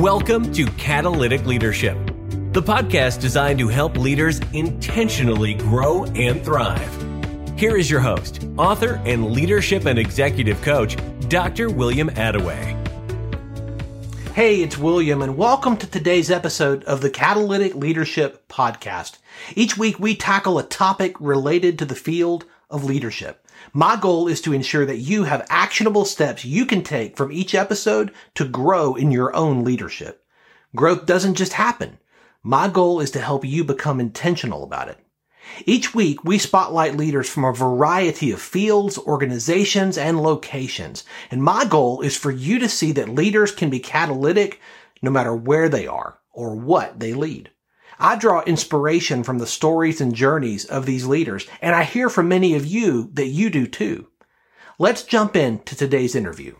Welcome to Catalytic Leadership, the podcast designed to help leaders intentionally grow and thrive. Here is your host, author, and leadership and executive coach, Dr. William Attaway. Hey, it's William, and welcome to today's episode of the Catalytic Leadership Podcast. Each week, we tackle a topic related to the field of leadership. My goal is to ensure that you have actionable steps you can take from each episode to grow in your own leadership. Growth doesn't just happen. My goal is to help you become intentional about it. Each week, we spotlight leaders from a variety of fields, organizations, and locations. And my goal is for you to see that leaders can be catalytic no matter where they are or what they lead. I draw inspiration from the stories and journeys of these leaders, and I hear from many of you that you do too. Let's jump into today's interview.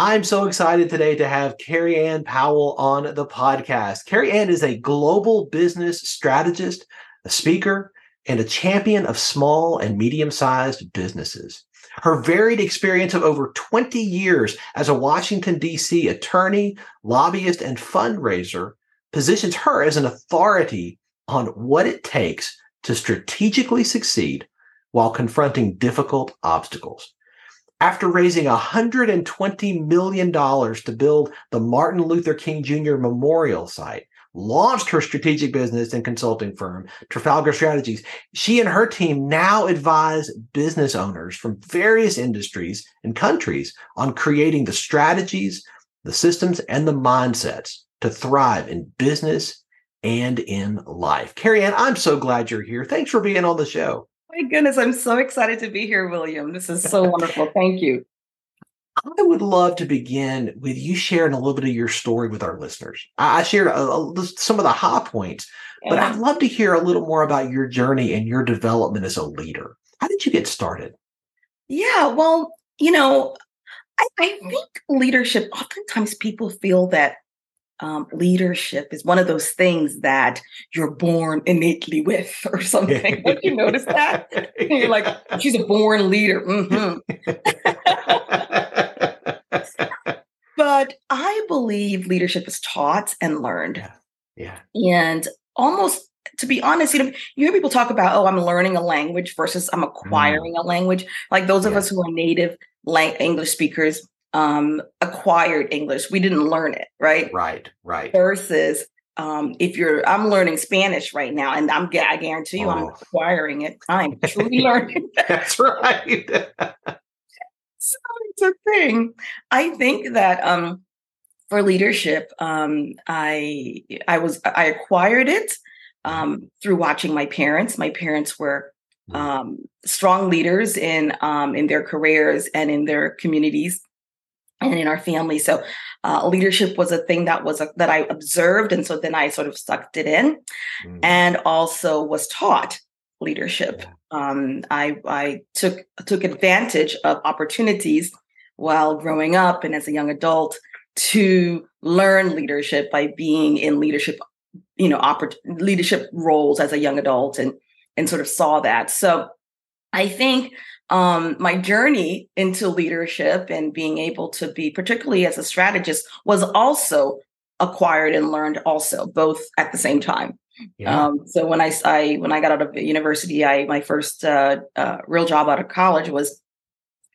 I'm so excited today to have Kerry-Ann Powell on the podcast. Carrie Ann is a global business strategist, a speaker, and a champion of small and medium sized businesses. Her varied experience of over 20 years as a Washington, D.C. attorney, lobbyist, and fundraiser positions her as an authority on what it takes to strategically succeed while confronting difficult obstacles. After raising $120 million to build the Martin Luther King Jr. Memorial Site, launched her strategic business and consulting firm, Trafalgar Strategies. She and her team now advise business owners from various industries and countries on creating the strategies, the systems, and the mindsets to thrive in business and in life. Kerry-Ann, I'm so glad you're here. Thanks for being on the show. My goodness, I'm so excited to be here, William. This is so wonderful. Thank you. I would love to begin with you sharing a little bit of your story with our listeners. I shared a, a, some of the high points, yeah. but I'd love to hear a little more about your journey and your development as a leader. How did you get started? Yeah, well, you know, I, I think leadership, oftentimes people feel that um, leadership is one of those things that you're born innately with or something. Don't you notice that? you're like, she's a born leader. Mm-hmm. but I believe leadership is taught and learned. Yeah. yeah. And almost to be honest, you know, you hear people talk about, oh, I'm learning a language versus I'm acquiring mm. a language. Like those of us who are native English speakers, um, acquired English. We didn't learn it, right? Right, right. Versus um, if you're, I'm learning Spanish right now, and I'm, I guarantee you, oh. I'm acquiring it. I'm truly learning. That's right. so it's a thing. I think that um, for leadership, um, I I was I acquired it um, through watching my parents. My parents were mm. um, strong leaders in um, in their careers and in their communities and in our family. So uh, leadership was a thing that was a, that I observed, and so then I sort of sucked it in, mm. and also was taught leadership. Um, I I took took advantage of opportunities while growing up and as a young adult to learn leadership by being in leadership, you know, oppor- leadership roles as a young adult, and and sort of saw that. So I think um, my journey into leadership and being able to be, particularly as a strategist, was also acquired and learned also both at the same time. Yeah. Um, so when I, I when I got out of university, I my first uh, uh, real job out of college was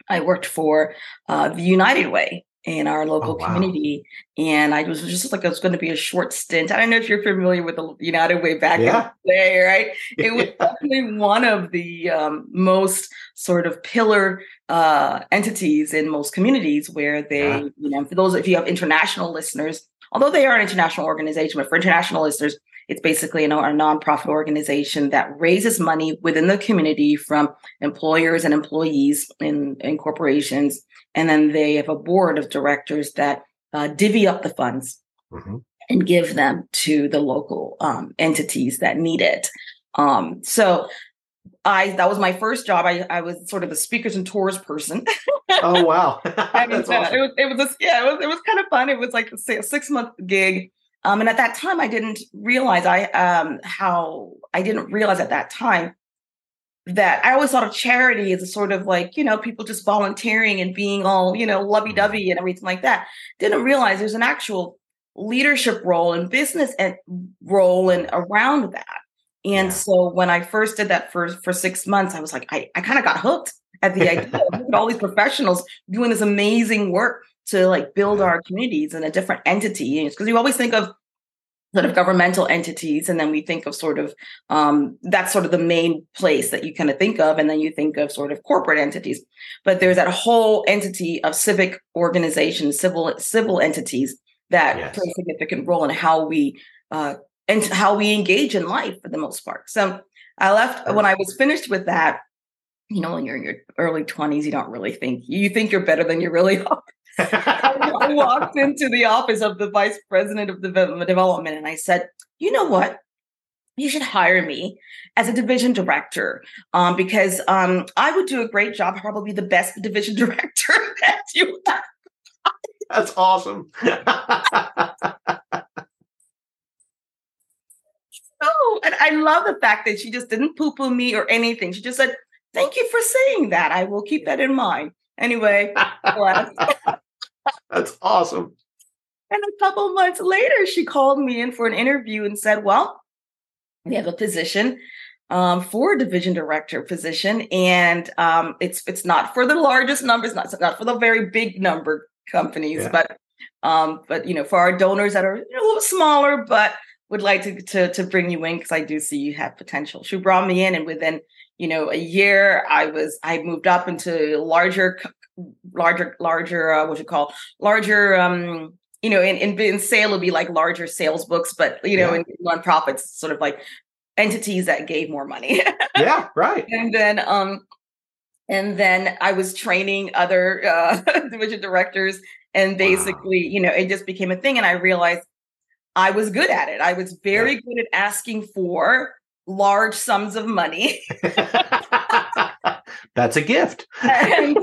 I worked for uh, the United Way, in our local oh, wow. community. And I was just like, it was going to be a short stint. I don't know if you're familiar with the United Way back yeah. in the day, right? It was definitely one of the um, most sort of pillar uh, entities in most communities where they, yeah. you know, for those, if you have international listeners, although they are an international organization, but for international listeners, it's basically you know, a nonprofit organization that raises money within the community from employers and employees in, in corporations and then they have a board of directors that uh, divvy up the funds mm-hmm. and give them to the local um, entities that need it. Um, so I that was my first job. I, I was sort of a speakers and tours person. oh wow, and, uh, awesome. it was it was a, yeah it was it was kind of fun. It was like a six month gig. Um, and at that time, I didn't realize I um, how I didn't realize at that time that I always thought of charity as a sort of like, you know, people just volunteering and being all, you know, lovey dovey and everything like that. Didn't realize there's an actual leadership role and business and role and around that. And yeah. so when I first did that for for six months, I was like, I, I kind of got hooked at the idea of all these professionals doing this amazing work to like build our communities in a different entity. Because you always think of sort of governmental entities and then we think of sort of um, that's sort of the main place that you kind of think of and then you think of sort of corporate entities but there's that whole entity of civic organizations civil civil entities that yes. play a significant role in how we uh, and how we engage in life for the most part so i left when i was finished with that you know when you're in your early 20s you don't really think you think you're better than you really are I walked into the office of the vice president of development and I said, you know what? You should hire me as a division director um, because um, I would do a great job, probably the best division director that you have. That's awesome. oh, and I love the fact that she just didn't poo poo me or anything. She just said, Thank you for saying that. I will keep that in mind. Anyway, That's awesome. And a couple months later, she called me in for an interview and said, Well, we have a position um, for a division director position, and um, it's it's not for the largest numbers, not not for the very big number companies, yeah. but um, but you know, for our donors that are a little smaller, but would like to to, to bring you in because I do see you have potential. She brought me in, and within you know a year, I was I moved up into larger larger larger uh, what you call larger um you know in, in in sale would be like larger sales books but you know yeah. in nonprofits sort of like entities that gave more money yeah right and then um and then i was training other uh division directors and basically wow. you know it just became a thing and i realized i was good at it i was very yeah. good at asking for large sums of money that's a gift and,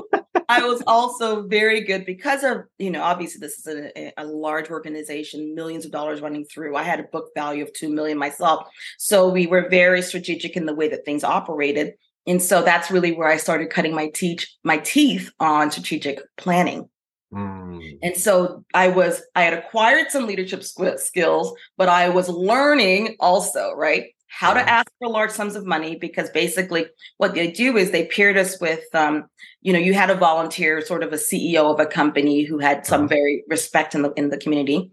I was also very good because of, you know, obviously this is a, a, large organization, millions of dollars running through. I had a book value of 2 million myself. So we were very strategic in the way that things operated. And so that's really where I started cutting my teach my teeth on strategic planning. Mm. And so I was I had acquired some leadership skills, but I was learning also, right? How to ask for large sums of money because basically what they do is they paired us with um, you know you had a volunteer sort of a ceo of a company who had some uh-huh. very respect in the in the community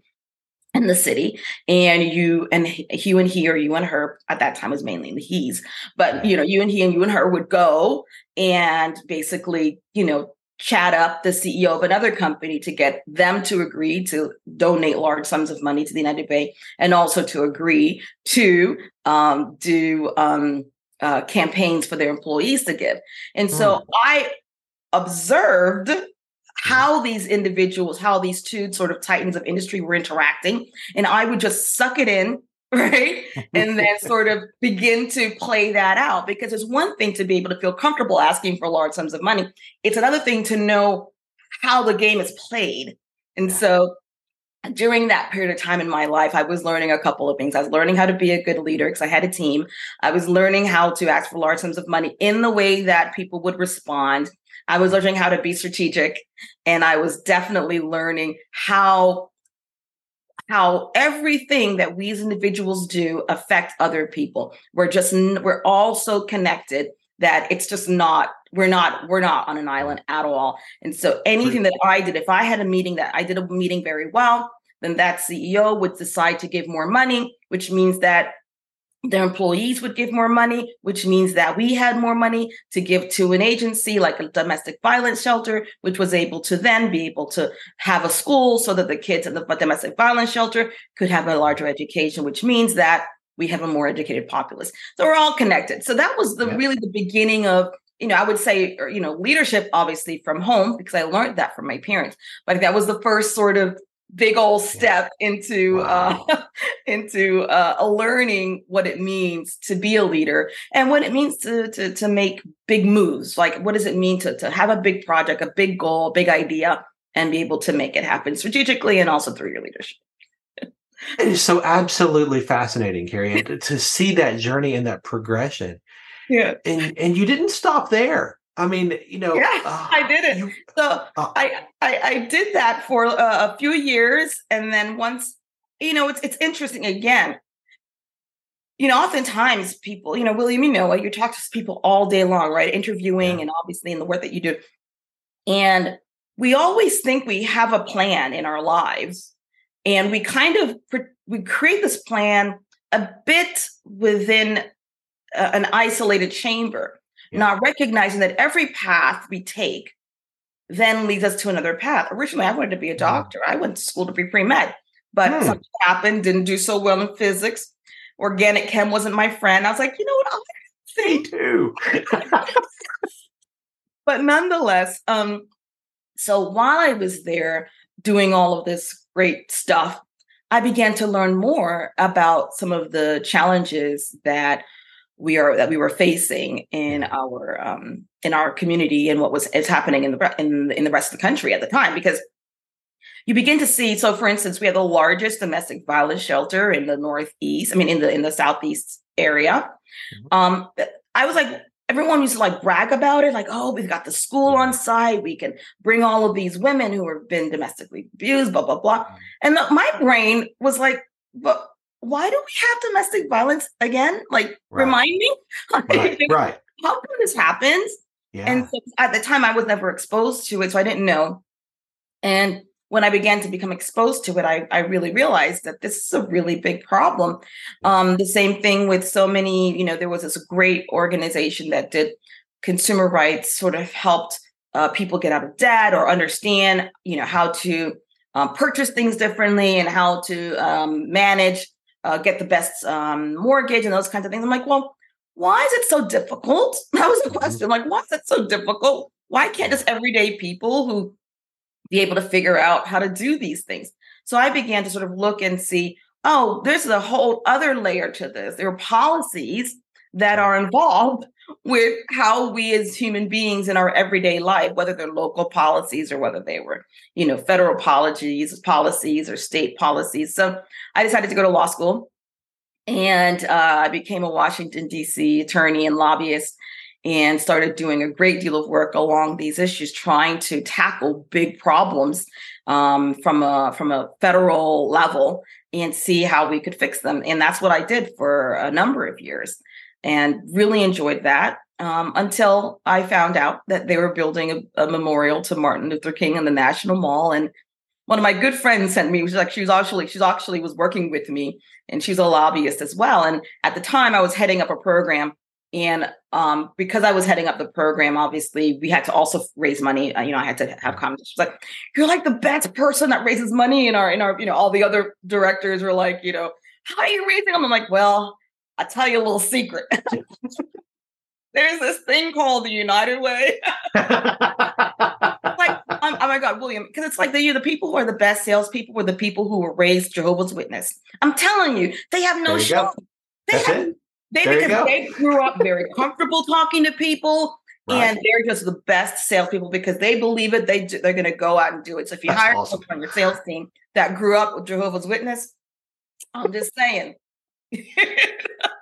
in the city and you and you and he or you and her at that time was mainly the he's but you know you and he and you and her would go and basically you know chat up the CEO of another company to get them to agree to donate large sums of money to the United Way and also to agree to um, do um, uh, campaigns for their employees to give. And so mm. I observed how these individuals, how these two sort of titans of industry were interacting. And I would just suck it in right? and then sort of begin to play that out because it's one thing to be able to feel comfortable asking for large sums of money. It's another thing to know how the game is played. And so during that period of time in my life, I was learning a couple of things. I was learning how to be a good leader because I had a team. I was learning how to ask for large sums of money in the way that people would respond. I was mm-hmm. learning how to be strategic. And I was definitely learning how how everything that we as individuals do affect other people. We're just we're all so connected that it's just not we're not we're not on an island at all. And so anything that I did, if I had a meeting that I did a meeting very well, then that CEO would decide to give more money, which means that their employees would give more money, which means that we had more money to give to an agency like a domestic violence shelter, which was able to then be able to have a school so that the kids in the domestic violence shelter could have a larger education, which means that we have a more educated populace. So we're all connected. So that was the yeah. really the beginning of you know, I would say, er, you know, leadership obviously from home because I learned that from my parents. But that was the first sort of big old step into wow. uh, into uh, learning what it means to be a leader and what it means to, to to make big moves. Like, what does it mean to to have a big project, a big goal, a big idea, and be able to make it happen strategically and also through your leadership. It is so absolutely fascinating, Kerry, to see that journey and that progression. Yeah, and and you didn't stop there. I mean, you know, yeah, uh, I did it. You, so uh, I, I, I did that for uh, a few years, and then once you know, it's it's interesting again. You know, oftentimes people, you know, William, you know, you talk to people all day long, right? Interviewing yeah. and obviously in the work that you do. And we always think we have a plan in our lives. And we kind of we create this plan a bit within a, an isolated chamber, yeah. not recognizing that every path we take then leads us to another path. Originally, I wanted to be a doctor. I went to school to be pre med, but hmm. something happened, didn't do so well in physics. Organic chem wasn't my friend. I was like, you know what? I'll say too. but nonetheless, um, so while I was there doing all of this great stuff, I began to learn more about some of the challenges that we are that we were facing in our um, in our community and what was is happening in the in in the rest of the country at the time because you begin to see so for instance we have the largest domestic violence shelter in the northeast i mean in the in the southeast area mm-hmm. um i was like everyone used to like brag about it like oh we've got the school on site we can bring all of these women who have been domestically abused blah blah blah mm-hmm. and the, my brain was like but why do we have domestic violence again? Like, right. remind me. right. right. How come this happens? Yeah. And so at the time, I was never exposed to it, so I didn't know. And when I began to become exposed to it, I, I really realized that this is a really big problem. Um, the same thing with so many, you know, there was this great organization that did consumer rights, sort of helped uh, people get out of debt or understand, you know, how to um, purchase things differently and how to um, manage uh, get the best um, mortgage and those kinds of things. I'm like, well, why is it so difficult? That was the mm-hmm. question. Like, why is it so difficult? Why can't just everyday people who be able to figure out how to do these things? So I began to sort of look and see, oh, there's a whole other layer to this. There are policies that are involved with how we as human beings in our everyday life, whether they're local policies or whether they were, you know, federal policies, policies or state policies. So I decided to go to law school and uh, I became a Washington, D.C. attorney and lobbyist and started doing a great deal of work along these issues, trying to tackle big problems um, from a from a federal level and see how we could fix them. And that's what I did for a number of years and really enjoyed that um, until I found out that they were building a, a, memorial to Martin Luther King in the National Mall. And one of my good friends sent me, was like, she was actually, she's actually was working with me and she's a lobbyist as well. And at the time I was heading up a program and um, because I was heading up the program, obviously we had to also raise money. Uh, you know, I had to have conversations like, "You're like the best person that raises money." In our, in our, you know, all the other directors were like, you know, "How are you raising them?" I'm like, "Well, I'll tell you a little secret. There's this thing called the United Way. like, um, oh my God, William, because it's like the you the people who are the best salespeople were the people who were raised Jehovah's Witness. I'm telling you, they have no show. They That's have, it. They there because they grew up very comfortable talking to people. Right. And they're just the best salespeople because they believe it. They they're going to go out and do it. So if you That's hire awesome. someone on your sales team that grew up with Jehovah's Witness, I'm just saying,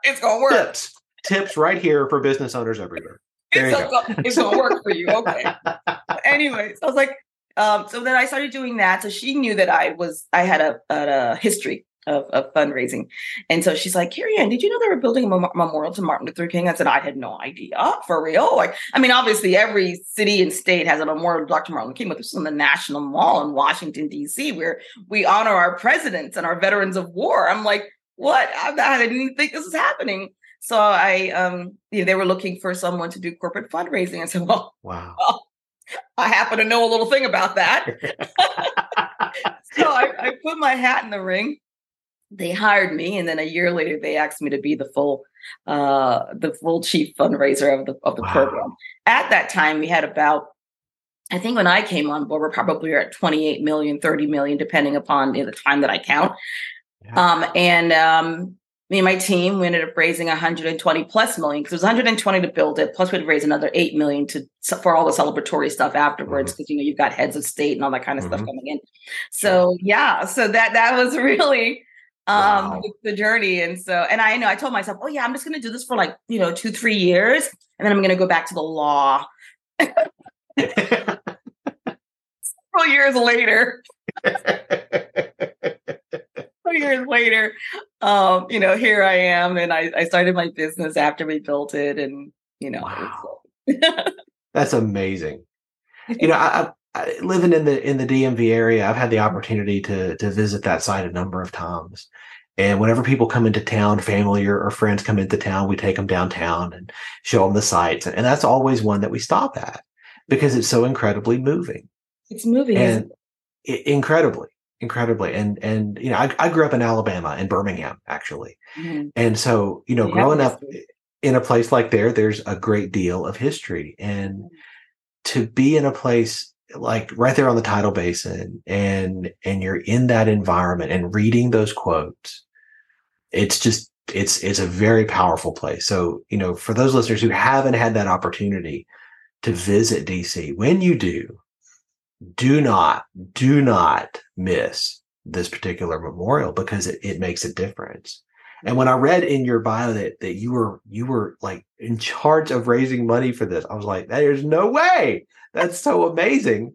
it's gonna work. Tips, tips right here for business owners everywhere. There it's, go. it's gonna work for you. Okay. Anyways, I was like, um, so then I started doing that. So she knew that I was, I had a, a history of, of, fundraising. And so she's like, Kerry-Ann, did you know they were building a mem- memorial to Martin Luther King? I said, I had no idea for real. Like, I mean, obviously every city and state has a memorial to Dr. Martin Luther King, but this is in the National Mall in Washington, D.C., where we honor our presidents and our veterans of war. I'm like, what? I, I didn't think this was happening. So I, um, you know, they were looking for someone to do corporate fundraising. I said, well, wow. Well, I happen to know a little thing about that. so I, I put my hat in the ring. They hired me, and then a year later, they asked me to be the full, uh, the full chief fundraiser of the of the wow. program. At that time, we had about I think when I came on board, we're probably at 28 million, 30 million, depending upon you know, the time that I count. Um, and um, me and my team, we ended up raising 120 plus million because it was 120 to build it. Plus, we'd raise another 8 million to for all the celebratory stuff afterwards because mm-hmm. you know you've got heads of state and all that kind of mm-hmm. stuff coming in. So yeah, so that that was really um wow. the journey and so and i know i told myself oh yeah i'm just going to do this for like you know two three years and then i'm going to go back to the law several years later later, um, you know, here I am, and I, I started my business after we built it, and you know, wow. that's amazing. You know, I, I, living in the in the DMV area, I've had the opportunity to to visit that site a number of times. And whenever people come into town, family or, or friends come into town, we take them downtown and show them the sites, and, and that's always one that we stop at because it's so incredibly moving. It's moving, and it, incredibly incredibly and and you know I, I, grew up in alabama in birmingham actually mm-hmm. and so you know growing up in a place like there there's a great deal of history and mm-hmm. to be in a place like right there on the tidal basin and and you're in that environment and reading those quotes it's just it's it's a very powerful place so you know for those listeners who haven't had that opportunity to visit dc when you do do not, do not miss this particular memorial because it, it makes a difference. And when I read in your bio that that you were you were like in charge of raising money for this, I was like, there's no way. That's so amazing.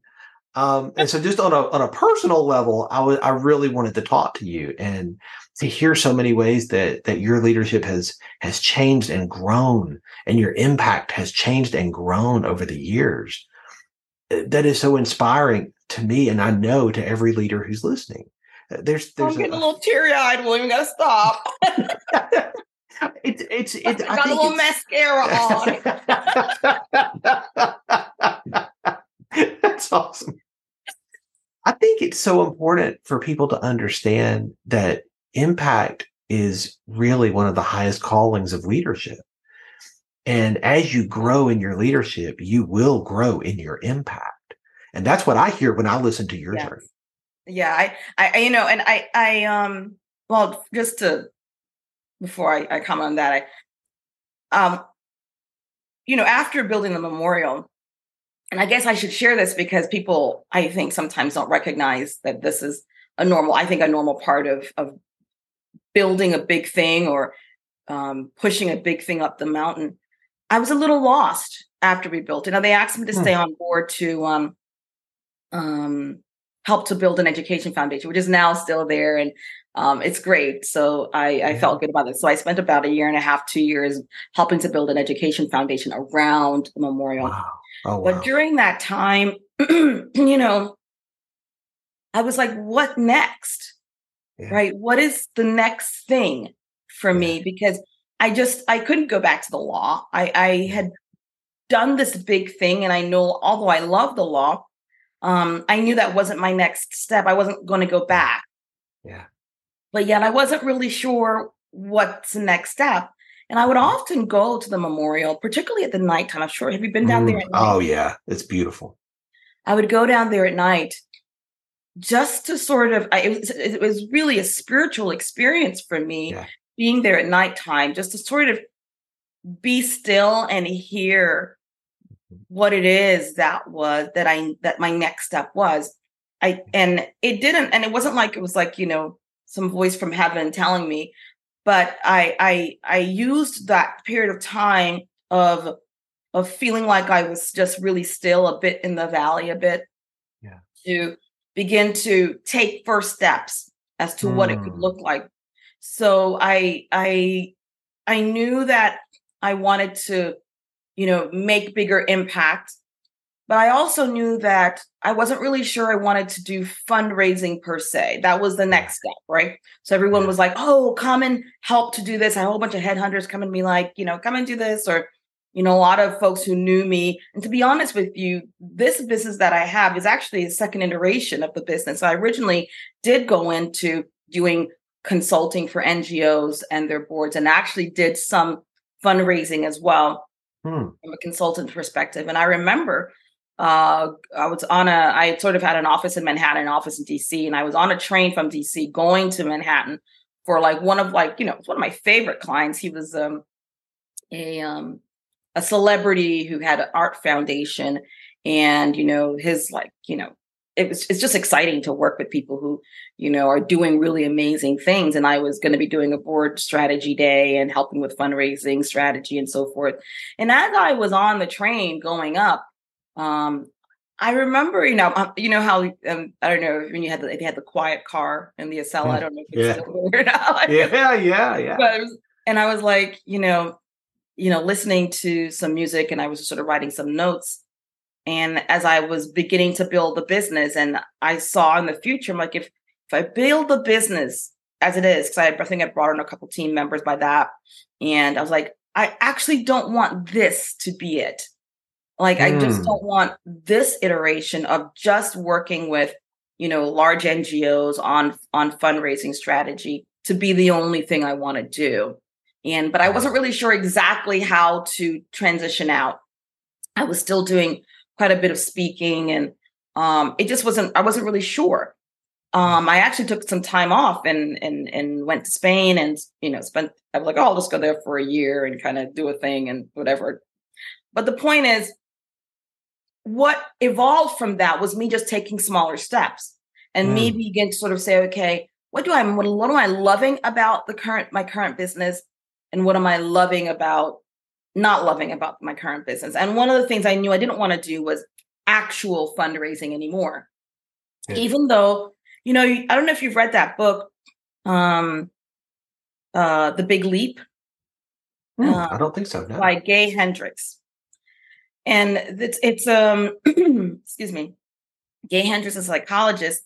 Um, and so just on a on a personal level, I was I really wanted to talk to you and to hear so many ways that that your leadership has has changed and grown and your impact has changed and grown over the years that is so inspiring to me, and I know to every leader who's listening. Uh, there's, there's I'm getting a, a little teary eyed. William, gotta stop. it's it's it's. I got a little mascara on. That's awesome. I think it's so important for people to understand that impact is really one of the highest callings of leadership. And as you grow in your leadership, you will grow in your impact. And that's what I hear when I listen to your yes. journey. Yeah, I, I, you know, and I, I, um, well, just to before I, I comment on that, I, um, you know, after building the memorial, and I guess I should share this because people, I think, sometimes don't recognize that this is a normal, I think, a normal part of of building a big thing or um, pushing a big thing up the mountain. I was a little lost after we built it. Now they asked me to hmm. stay on board to um, um, help to build an education foundation, which is now still there, and um, it's great. So I, I felt good about it. So I spent about a year and a half, two years helping to build an education foundation around the memorial. Wow. Oh, wow. But during that time, you know, I was like, what next? Yeah. Right? What is the next thing for me? Because I just I couldn't go back to the law. I, I had done this big thing, and I know although I love the law, um, I knew that wasn't my next step. I wasn't going to go back. Yeah. But yet I wasn't really sure what's the next step. And I would mm. often go to the memorial, particularly at the nighttime. I'm sure. Have you been down mm. there? oh yeah, it's beautiful. I would go down there at night just to sort of. It, was, it was really a spiritual experience for me yeah being there at nighttime just to sort of be still and hear what it is that was that I that my next step was. I and it didn't and it wasn't like it was like, you know, some voice from heaven telling me, but I I I used that period of time of of feeling like I was just really still a bit in the valley a bit yeah. to begin to take first steps as to mm. what it could look mm. like so I I I knew that I wanted to, you know, make bigger impact. But I also knew that I wasn't really sure I wanted to do fundraising per se. That was the next step, right? So everyone was like, "Oh, come and help to do this." A whole bunch of headhunters come and be like, you know, come and do this, or you know, a lot of folks who knew me. And to be honest with you, this business that I have is actually a second iteration of the business. I originally did go into doing consulting for NGOs and their boards and actually did some fundraising as well hmm. from a consultant perspective. And I remember uh, I was on a, I sort of had an office in Manhattan, an office in DC, and I was on a train from DC going to Manhattan for like one of like, you know, one of my favorite clients. He was um, a, um, a celebrity who had an art foundation and, you know, his like, you know, it was it's just exciting to work with people who you know are doing really amazing things and i was going to be doing a board strategy day and helping with fundraising strategy and so forth and as i was on the train going up um I remember, you know, um, you know how um, I don't know when you had the, they had the quiet car in the Acela. I don't know if it's Yeah. still there now. Yeah, yeah, yeah. but it was, and I was like, you know, you know, listening to some music, and I was sort of writing some notes. And as I was beginning to build the business, and I saw in the future, I'm like, if if I build the business as it is, because I, I think I brought in a couple team members by that, and I was like, I actually don't want this to be it. Like, I just Hmm. don't want this iteration of just working with, you know, large NGOs on on fundraising strategy to be the only thing I want to do. And but I wasn't really sure exactly how to transition out. I was still doing quite a bit of speaking and um it just wasn't I wasn't really sure. Um I actually took some time off and and and went to Spain and you know spent I was like, oh, I'll just go there for a year and kind of do a thing and whatever. But the point is what evolved from that was me just taking smaller steps and me begin to sort of say, okay, what do I what, what am I loving about the current my current business, and what am I loving about not loving about my current business? And one of the things I knew I didn't want to do was actual fundraising anymore, Yeah. even though you know I don't know if you've read that book, um, uh, The Big Leap Hmm, uh, I don't think so. No. by Gay Hendricks. And it's it's um excuse me. Gay Hendricks is a psychologist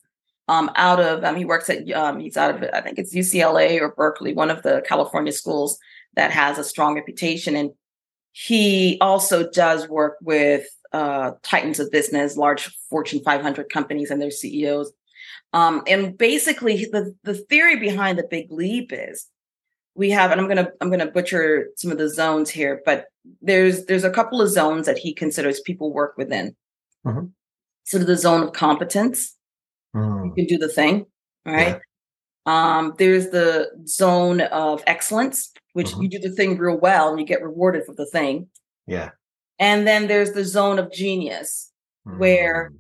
um out of um he works at um he's out of I think it's UCLA or Berkeley, one of the California schools that has a strong reputation and he also does work with uh titans of business, large Fortune 500 companies and their CEOs. Um and basically the the theory behind the big leap is we have and i'm gonna i'm gonna butcher some of the zones here but there's there's a couple of zones that he considers people work within Mhm. so the zone of competence Hmm, you can do the thing right um there's the zone of excellence which Mhm. you do the thing real well and you get rewarded for the thing Yeah. and then there's the zone of genius Where- Hmm,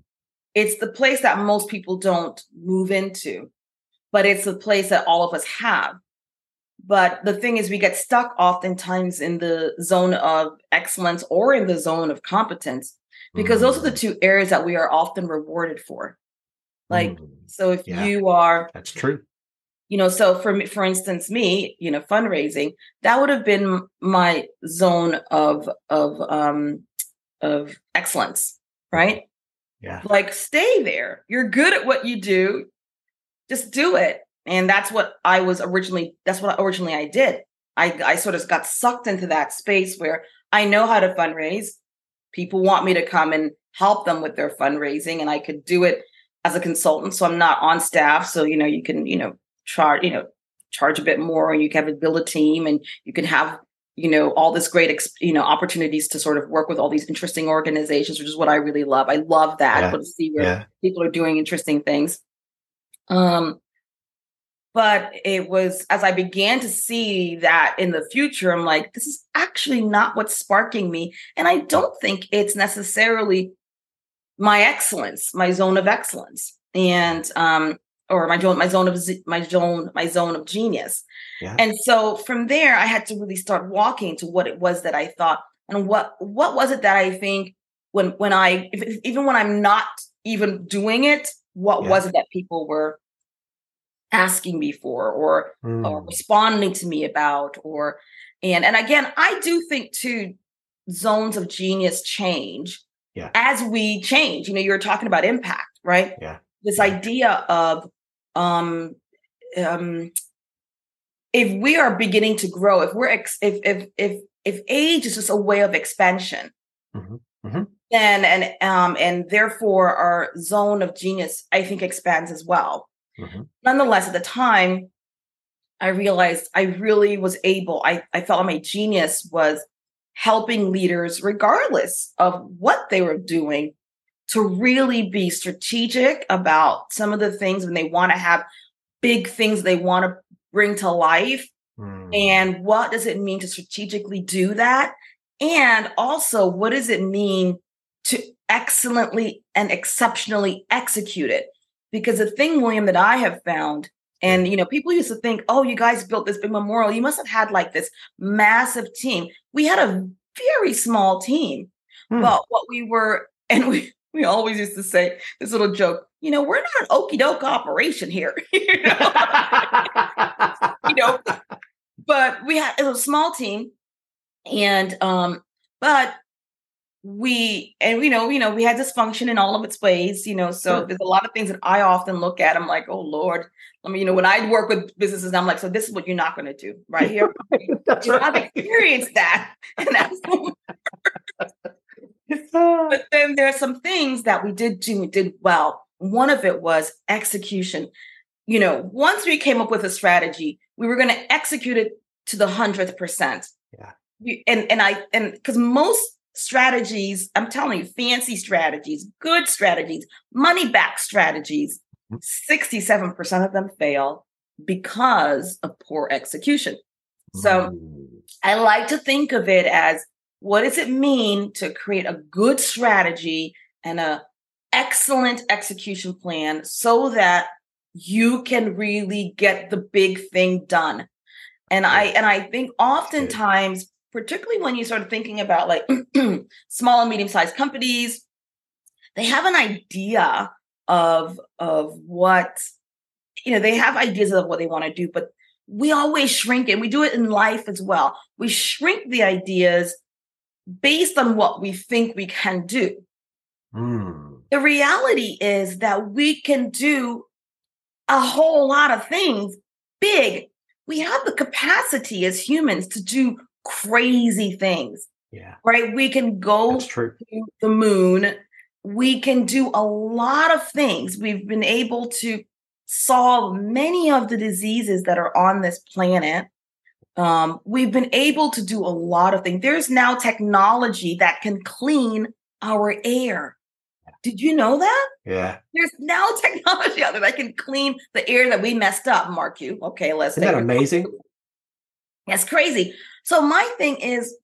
it's the place that most people don't move into but it's the place that all of us have but the thing is we get stuck oftentimes in the zone of excellence or in the zone of competence because those are the hmm, two areas that we are often rewarded for like hmm. so if Yeah. you are that's true. You know so for me for instance me you know fundraising that would have been my zone of of um of excellence right? Yeah. like stay there. You're good at what you do. Just do it. And that's what i was originally that's what originally i did. I i sort of got sucked into that space where i know how to fundraise. People want me to come and help them with their fundraising and i could do it as a consultant so i'm not on staff so you know you can you know charge you know charge a bit more and you can have build a team and you can have you know all this great you know opportunities to sort of work with all these interesting organizations which is what i really love. I love that. Yeah. to see where Yeah. people are doing interesting things. Um but it was as i began to see that in the future i'm like this is actually not what's sparking me. And i don't think it's necessarily my excellence my zone of excellence. And um or my zone my zone of my zone my zone of genius Yeah. and so from there i had to really start walking to what it was that i thought and what what was it that i think when when i if, even when i'm not even doing it what Yeah. was it that people were asking me for or or Hmm, responding to me about or and and again i do think too zones of genius change Yeah. as we change you know you're talking about impact right Yeah. this Yeah. idea of um um if we are beginning to grow if we're ex- if if if if age is just a way of expansion Mhm. Mhm. then and um and therefore our zone of genius i think expands as well Mhm. nonetheless at the time i realized i really was able i, I felt my genius was helping leaders regardless of what they were doing to really be strategic about some of the things when they want to have big things they want to bring to life. Hmm, and what does it mean to strategically do that? And also what does it mean to excellently and exceptionally execute it? Because the thing william that i have found and you know people used to think oh you guys built this big memorial. You must have had like this massive team. We had a very small team Hmm. but what we were and we we always used to say this little joke, you know, we're not an okey doke operation here. you, know? you know, but we had it was a small team. And um, but we and you know, you know, we had dysfunction in all of its ways, you know. So sure. there's a lot of things that I often look at. I'm like, oh Lord. I mean, you know, when I work with businesses, I'm like, so this is what you're not going to do right here. that's right. I've experienced that, and that's. but then there are some things that we did do, we did well. One of it was execution. You know, once we came up with a strategy, we were going to execute it to the hundredth percent. Yeah. and and I and because most strategies, I'm telling you, fancy strategies, good strategies, money back strategies, 67% mm-hmm. of them fail because of poor execution. So mm. I like to think of it as what does it mean to create a good strategy and a excellent execution plan so that you can really get the big thing done. And I and I think oftentimes particularly when you start thinking about like small and medium sized companies, they have an idea of of what you know they have ideas of what they want to do but we always shrink it we do it in life as well. We shrink the ideas based on what we think we can do mm. the reality is that we can do a whole lot of things big we have the capacity as humans to do crazy things. Yeah. Right? We can go to the moon. We can do a lot of things. We've been able to solve many of the diseases that are on this planet. Um, we've been able to do a lot of things. There's now technology that can clean our air. Did you know that? Yeah. There's now technology out there that can clean the air that we messed up, Mark. You okay? Let's. Isn't that amazing? That's crazy. So my thing is,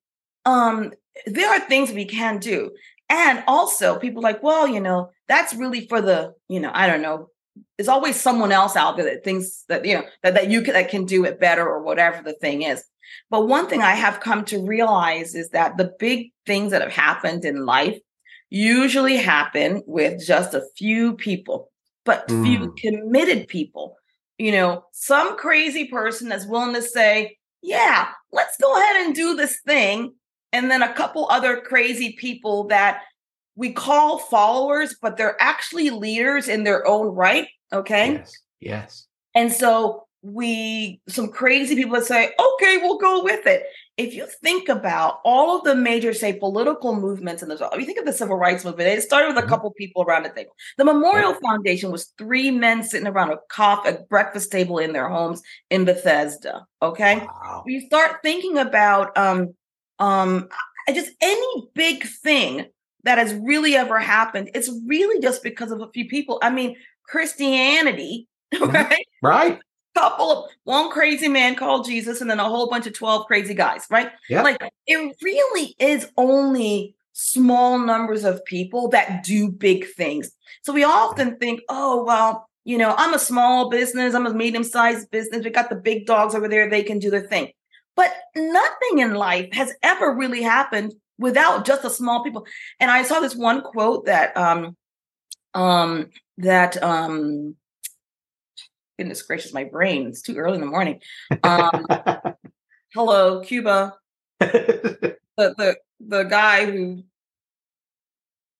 um, there are things we can do. And also people like, well, you know, that's really for the, you know, I don't know. There's always someone else out there that thinks that, you know, that, that you can, that can do it better or whatever the thing is. But one thing I have come to realize is that the big things that have happened in life usually happen with just a few people, but mm. few committed people. You know, some crazy person that's willing to say, yeah, let's go ahead and do this thing. And then a couple other crazy people that we call followers, but they're actually leaders in their own right. Okay. Yes. Yes. And so we, some crazy people that say, okay, we'll go with it. If you think about all of the major, say, political movements in the, if you think of the civil rights movement, it started with a mm-hmm. couple people around the table. The Memorial yeah. Foundation was three men sitting around a coffee, a breakfast table in their homes in Bethesda. Okay. Wow. We start thinking about, um, um, just any big thing that has really ever happened. It's really just because of a few people. I mean, Christianity, mm-hmm. right? Right couple of one crazy man called Jesus and then a whole bunch of 12 crazy guys, right? Yeah. Like it really is only small numbers of people that do big things. So we often think, oh, well, you know, I'm a small business, I'm a medium sized business. We got the big dogs over there, they can do their thing. But nothing in life has ever really happened without just a small people. And I saw this one quote that um um that um goodness gracious, my brain. It's too early in the morning. Um, hello, Cuba. the the the guy who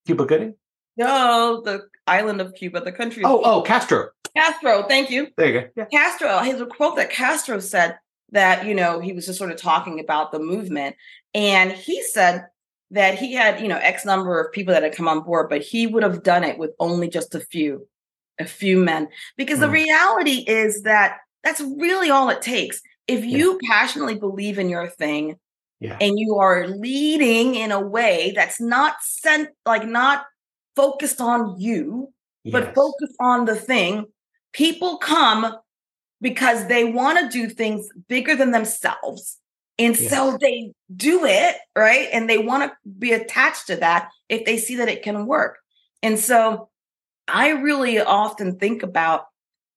Cuba Gooding? No, the island of Cuba, the country. Oh, oh, Castro. Castro, thank you. There you go. Yeah. Castro, his a quote that Castro said that, you know, he was just sort of talking about the movement. And he said that he had, you know, X number of people that had come on board, but he would have done it with only just a few a few men because mm. the reality is that that's really all it takes if you yeah. passionately believe in your thing yeah. and you are leading in a way that's not sent like not focused on you yes. but focused on the thing people come because they want to do things bigger than themselves. And yes. so they do it right? And they want to be attached to that if they see that it can work. And so I really often think about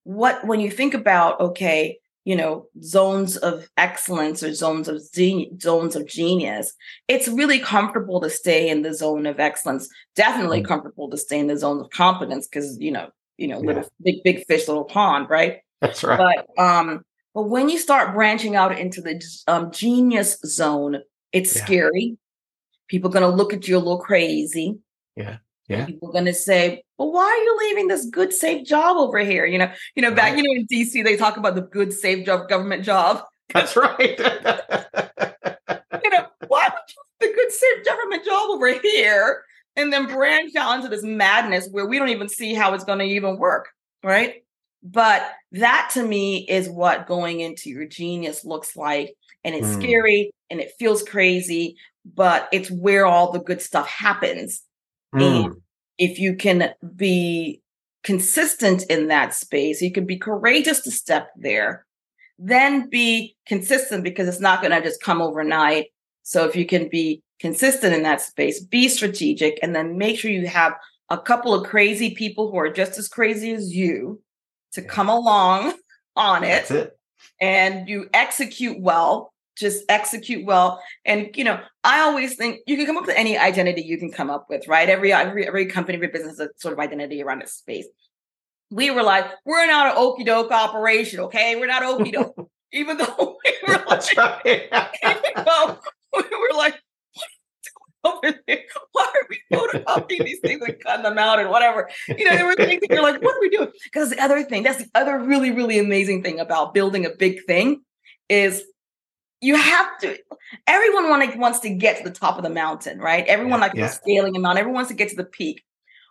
what, when you think about, okay, you know zones of excellence or zones of gen- zones of genius it's really comfortable to stay in the zone of excellence. Definitely mm-hmm. comfortable to stay in the zone of competence because you know you know little big big fish little pond right that's right but um but when you start branching out into the um, genius zone it's yeah. scary people are going to look at you a little crazy yeah yeah. People are going to say, "Well, why are you leaving this good, safe job over here?" You know, you know, back, right. you know, in DC, they talk about the good, safe job, government job. That's right. you know, why would you the good, safe government job over here and then branch out into this madness where we don't even see how it's going to even work, right? But that to me is what going into your genius looks like. And it's mm. scary and it feels crazy, but it's where all the good stuff happens. Mm. And if you can be consistent in that space, you can be courageous to step there, then be consistent because it's not going to just come overnight. So if you can be consistent in that space, be strategic, and then make sure you have a couple of crazy people who are just as crazy as you to come along on it, it. and you execute well just execute well. And you know i always think you can come up with any identity you can come up with right? Every every, every company every business has a sort of identity around its space. We were like we're not an okey doke operation okay? We're not okey doke even though we were like, right. even though we were like over there? Why are we photocopying these things and cutting them out and whatever? You know, there were things that you're like, what are we doing? Because the other thing, that's the other really, really amazing thing about building a big thing is you have to everyone want, wants to get to the top of the mountain right everyone yeah, like yeah. scaling a mountain everyone wants to get to the peak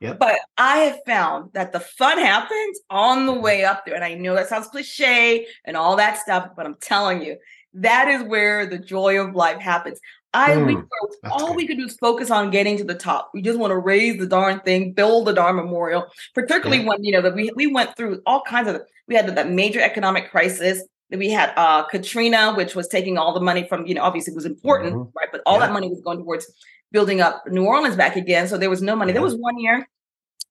yep. but i have found that the fun happens on the mm-hmm. way up there and i know that sounds cliche and all that stuff but i'm telling you that is where the joy of life happens I mm, we all good. we could do is focus on getting to the top. We just want to raise the darn thing, build the darn memorial. Particularly yeah. when you know that we we went through all kinds of we had that major economic crisis we had uh, Katrina, which was taking all the money from, you know, obviously it was important, mm-hmm. right? But all yeah. that money was going towards building up New Orleans back again. So there was no money. Yeah. There was one year,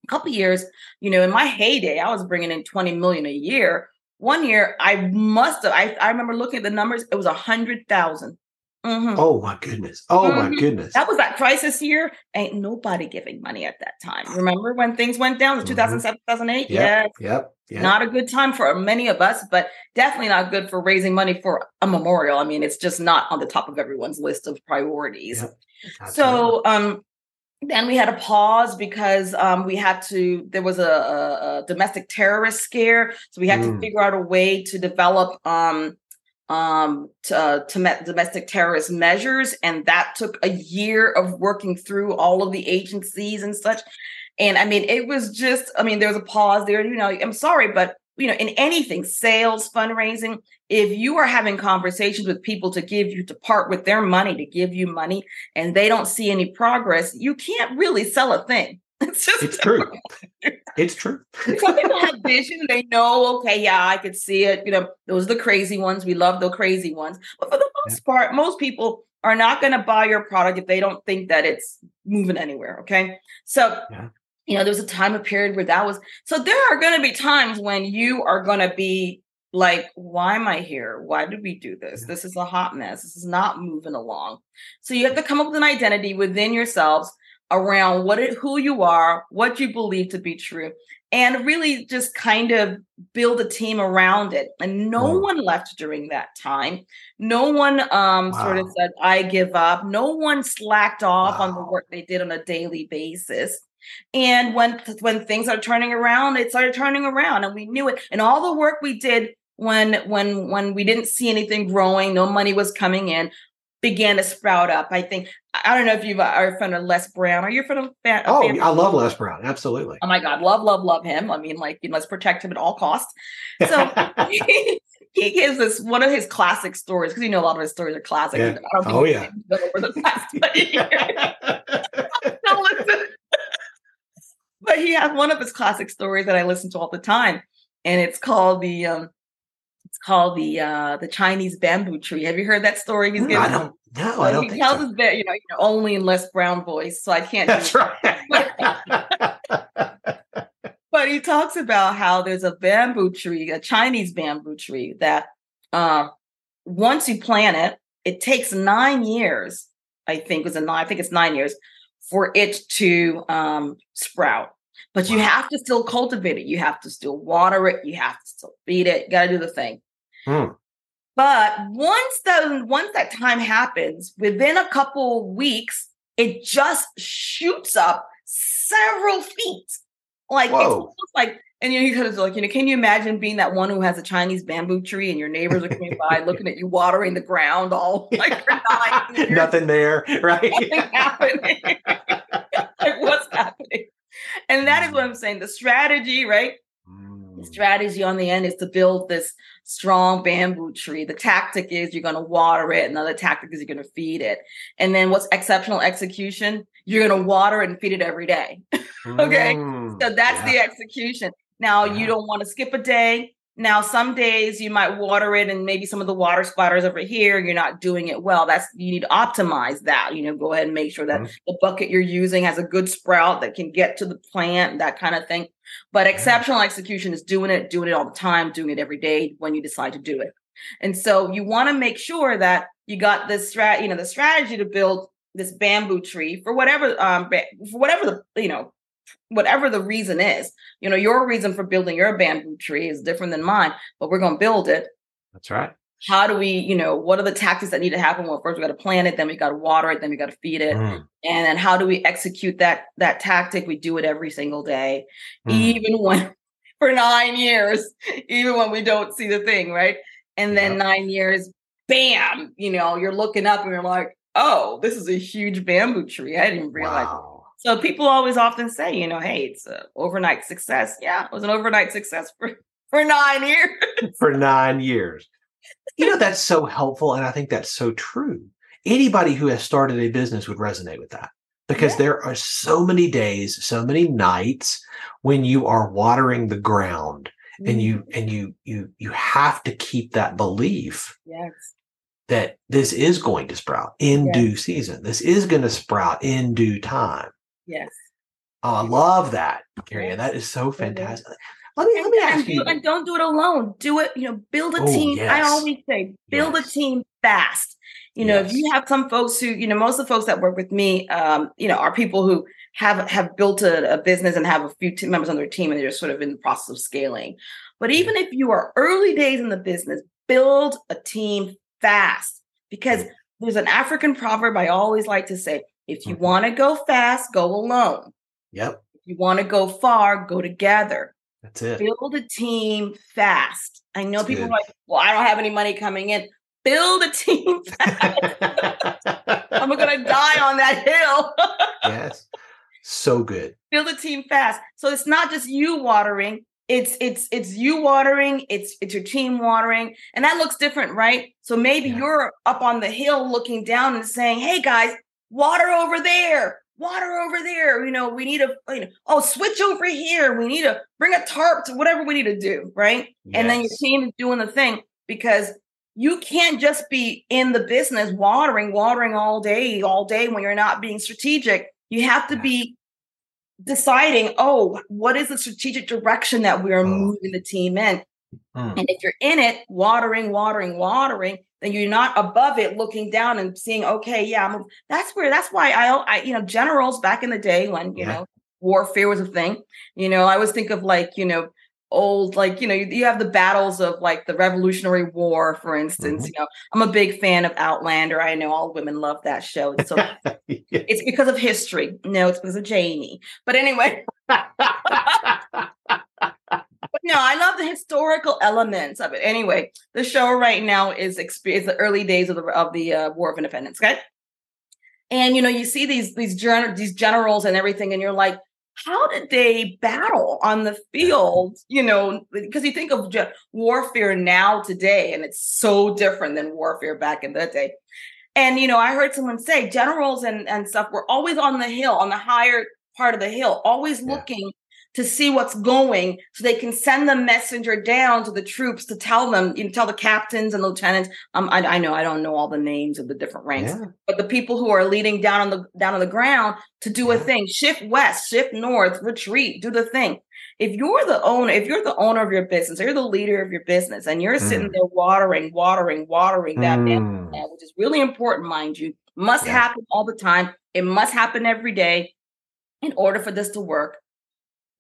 a couple years, you know, in my heyday, I was bringing in 20 million a year. One year, I must have, I, I remember looking at the numbers, it was a hundred thousand. Mm-hmm. Oh my goodness. Oh mm-hmm. my goodness. That was that crisis year. Ain't nobody giving money at that time. Remember when things went down in mm-hmm. 2007, 2008? Yep. Yep. yep. Not a good time for many of us, but definitely not good for raising money for a memorial. I mean, it's just not on the top of everyone's list of priorities. Yep. So, um, then we had a pause because um, we had to there was a, a, a, domestic terrorist scare so we had mm. to figure out a way to develop um, um, to, uh, to domestic terrorist measures. And that took a year of working through all of the agencies and such. And I mean, it was just, I mean, there was a pause there. You know, I'm sorry, but you know, in anything, sales, fundraising, if you are having conversations with people to give you to part with their money to give you money and they don't see any progress, you can't really sell a thing. It's just it's true. it's true. Some people have vision. They know, okay, yeah, I could see it. You know, those are the crazy ones. We love the crazy ones. But for the most yeah. part, most people are not going to buy your product if they don't think that it's moving anywhere. Okay. So, yeah. you know, there was a time, a period where that was. So there are going to be times when you are going to be like, why am I here? Why did we do this? This is a hot mess. This is not moving along. So you have to come up with an identity within yourselves around what it, who you are, what you believe to be true, and really just kind of build a team around it. And no wow. one left during that time. No one um, wow. sort of said, "I give up." No one slacked off wow. on the work they did on a daily basis. And when when things are turning around, it started turning around, and we knew it. And all the work we did when when when we didn't see anything growing, no money was coming in, began to sprout up. I think I don't know if you are a fan of Les Brown. Are you a fan of? Fan, oh, fan I love Les Brown. Absolutely. Oh my God, love, love, love him. I mean, like, you let's protect him at all costs. So he, he gives us one of his classic stories because you know a lot of his stories are classic. Yeah. oh yeah. Over the past but he has one of his classic stories that I listen to all the time, and it's called the um, called the uh, the Chinese bamboo tree. Have you heard that story? He's given. I don't. No, so I don't. He tells so. his bit, you know, you know, only in Les Brown voice, so I can't. That's right. but he talks about how there's a bamboo tree, a Chinese bamboo tree that uh, once you plant it, it takes nine years. I think was a nine. I think it's nine years for it to um, sprout. But you have to still cultivate it. You have to still water it. You have to still feed it. You got to do the thing. Hmm. But once the once that time happens, within a couple weeks, it just shoots up several feet. Like it's almost like, and you know, you kind of like, you know, can you imagine being that one who has a Chinese bamboo tree and your neighbors are coming by looking at you watering the ground all like nine? Nothing there, right? Nothing happening. like what's happening? And that is what I'm saying. The strategy, right? The strategy on the end is to build this strong bamboo tree. The tactic is you're going to water it. Another tactic is you're going to feed it. And then what's exceptional execution? You're going to water it and feed it every day. Okay. Mm. So that's Yeah. the execution. Now Yeah. you don't want to skip a day. Now some days you might water it and maybe some of the water splatters over here, you're not doing it well. That's you need to optimize that. You know, go ahead and make sure that Mhm. the bucket you're using has a good sprout that can get to the plant, that kind of thing. But exceptional execution is doing it, doing it all the time, doing it every day when you decide to do it. And so you want to make sure that you got this strat, you know, the strategy to build this bamboo tree for whatever um for whatever the you know whatever the reason is. You know, your reason for building your bamboo tree is different than mine, but we're going to build it. That's right. How do we, you know, what are the tactics that need to happen? Well, first we got to plant it, then we got to water it, then we got to feed it. Mm. And then how do we execute that that tactic? We do it every single day, Mm. even when for nine years, even when we don't see the thing, right? And then Yep. nine years, bam, you know, you're looking up and you're like, oh, this is a huge bamboo tree. I didn't realize. Wow. So people always often say, you know, hey, it's an overnight success. Yeah, it was an overnight success for for nine years. For nine years. You know, that's so helpful. And I think that's so true. Anybody who has started a business would resonate with that because Yeah. there are so many days, so many nights when you are watering the ground and you mm. and you you you have to keep that belief yes, that this is going to sprout in Yeah. due season. This is going to sprout in due time. Yes. Oh, I love that, Kerry. That is so fantastic. Let me let And, me and ask do- you. and don't do it alone. Do it, you know, build a Oh, team. I always say, build Yes. a team fast. You know, if you have some folks who, you know, most of the folks that work with me, um, you know, are people who have have built a, a business and have a few team members on their team, and they're sort of in the process of scaling. But even if you are early days in the business, build a team fast because there's an African proverb I always like to say: if you Mhm. want to go fast, go alone. Yep, If you want to go far, go together that's it. build a team fast. I know That's people are like, well, I don't have any money coming in. Build a team fast. I'm gonna die on that hill. yes, so good. build a team fast. So it's not just you watering. It's it's it's you watering. It's it's your team watering, and that looks different, right? So maybe Yeah. you're up on the hill looking down and saying, "Hey guys, water over there." Water over there. You know, we need a, you know, oh, switch over here. We need to bring a tarp to whatever we need to do, right? and then your team is doing the thing because you can't just be in the business watering watering all day all day when you're not being strategic you have to be deciding oh what is the strategic direction that we are Oh. moving the team in Mm. and if you're in it watering watering watering then you're not above it looking down and seeing okay yeah I'm, that's where that's why I, I you know generals back in the day when you Yeah. know warfare was a thing you know i always think of like you know old like you know you, you have the battles of like the revolutionary war for instance Mhm. you know i'm a big fan of outlander i know all women love that show so it's because of history no it's because of jamie but anyway no, I love the historical elements of it. Anyway, the show right now is experience the early days of the of the uh, War of Independence. Okay, and you know you see these these gen- these generals and everything, and you're like, how did they battle on the field? You know, because you think of warfare now today, and it's so different than warfare back in that day. And you know, I heard someone say generals and and stuff were always on the hill, on the higher part of the hill, always Yeah. To see what's going so they can send the messenger down to the troops to tell them you know tell the captains and lieutenants um I, I know i don't know all the names of the different ranks Yeah. but the people who are leading down on the down on the ground to do a thing shift west shift north retreat do the thing if you're the owner, if you're the owner of your business, or you're the leader of your business, and you're sitting Mm. there watering, watering, watering that bamboo Mm. plant, which is really important, mind you, must Yeah. happen all the time. It must happen every day in order for this to work.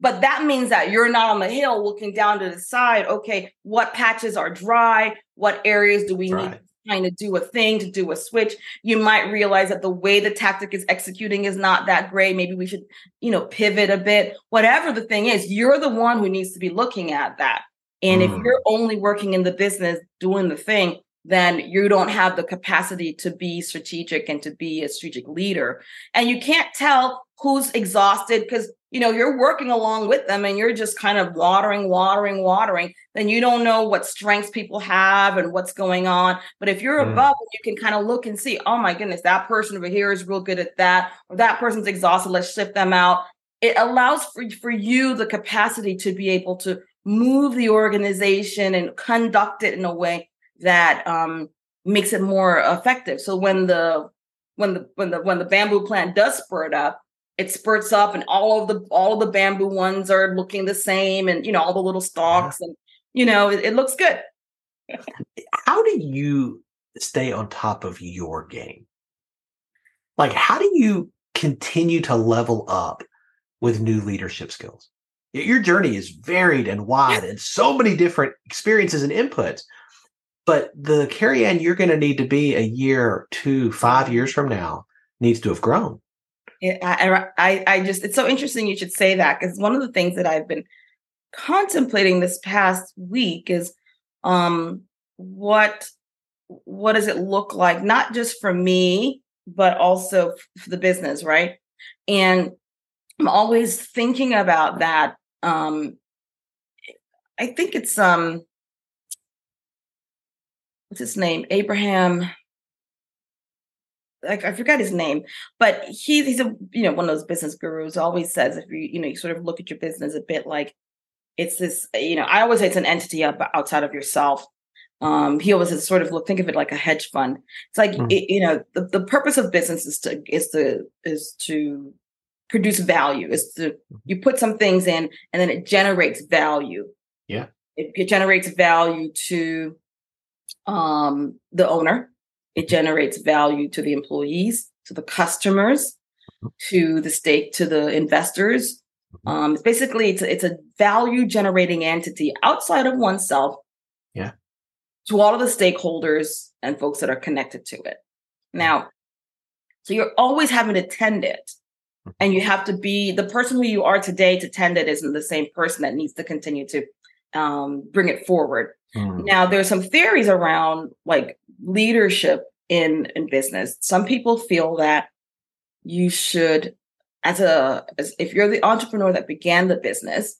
But that means that you're not on the hill looking down to the side. Okay, what patches are dry? What areas do we That's need to kind of do a thing to do a switch? You might realize that the way the tactic is executing is not that great. Maybe we should, you know, pivot a bit. Whatever the thing is, you're the one who needs to be looking at that. And if Mm. you're only working in the business doing the thing, then you don't have the capacity to be strategic and to be a strategic leader. And you can't tell who's exhausted because you know you're working along with them and you're just kind of watering, watering, watering. Then you don't know what strengths people have and what's going on. But if you're Mm. above, you can kind of look and see, oh my goodness, that person over here is real good at that, or that person's exhausted. Let's shift them out. It allows for, for you the capacity to be able to move the organization and conduct it in a way that um, makes it more effective. So when the when the when the when the bamboo plant does spurt up, it spurts up, and all of the all of the bamboo ones are looking the same, and you know all the little stalks, and you know it, it looks good. How do you stay on top of your game? Like, how do you continue to level up with new leadership skills? Your journey is varied and wide and so many different experiences and inputs. But the Kerry-Ann you're going to need to be a year, two, five years from now needs to have grown. I, I, I just, it's so interesting you should say that because one of the things that I've been contemplating this past week is um, what, what does it look like, not just for me, but also for the business, right? And I'm always thinking about that. Um, I think it's, um, what's his name? Abraham like I forgot his name, but he, he's a you know one of those business gurus. Always says if you you know you sort of look at your business a bit like it's this you know I always say it's an entity up outside of yourself. Um, he always says sort of look think of it like a hedge fund. It's like Mm. it, you know the, the purpose of business is to is to is to produce value. Is to you put some things in and then it generates value. Yeah. it, it generates value to um the owner it generates value to the employees to the customers to the stake to the investors. Um it's basically it's a, it's a value generating entity outside of oneself Yeah. to all of the stakeholders and folks that are connected to it. Now so you're always having to tend it. And you have to be the person who you are today to tend it isn't the same person that needs to continue to um, bring it forward Mm. now there's some theories around like leadership in in business. Some people feel that you should as a as if you're the entrepreneur that began the business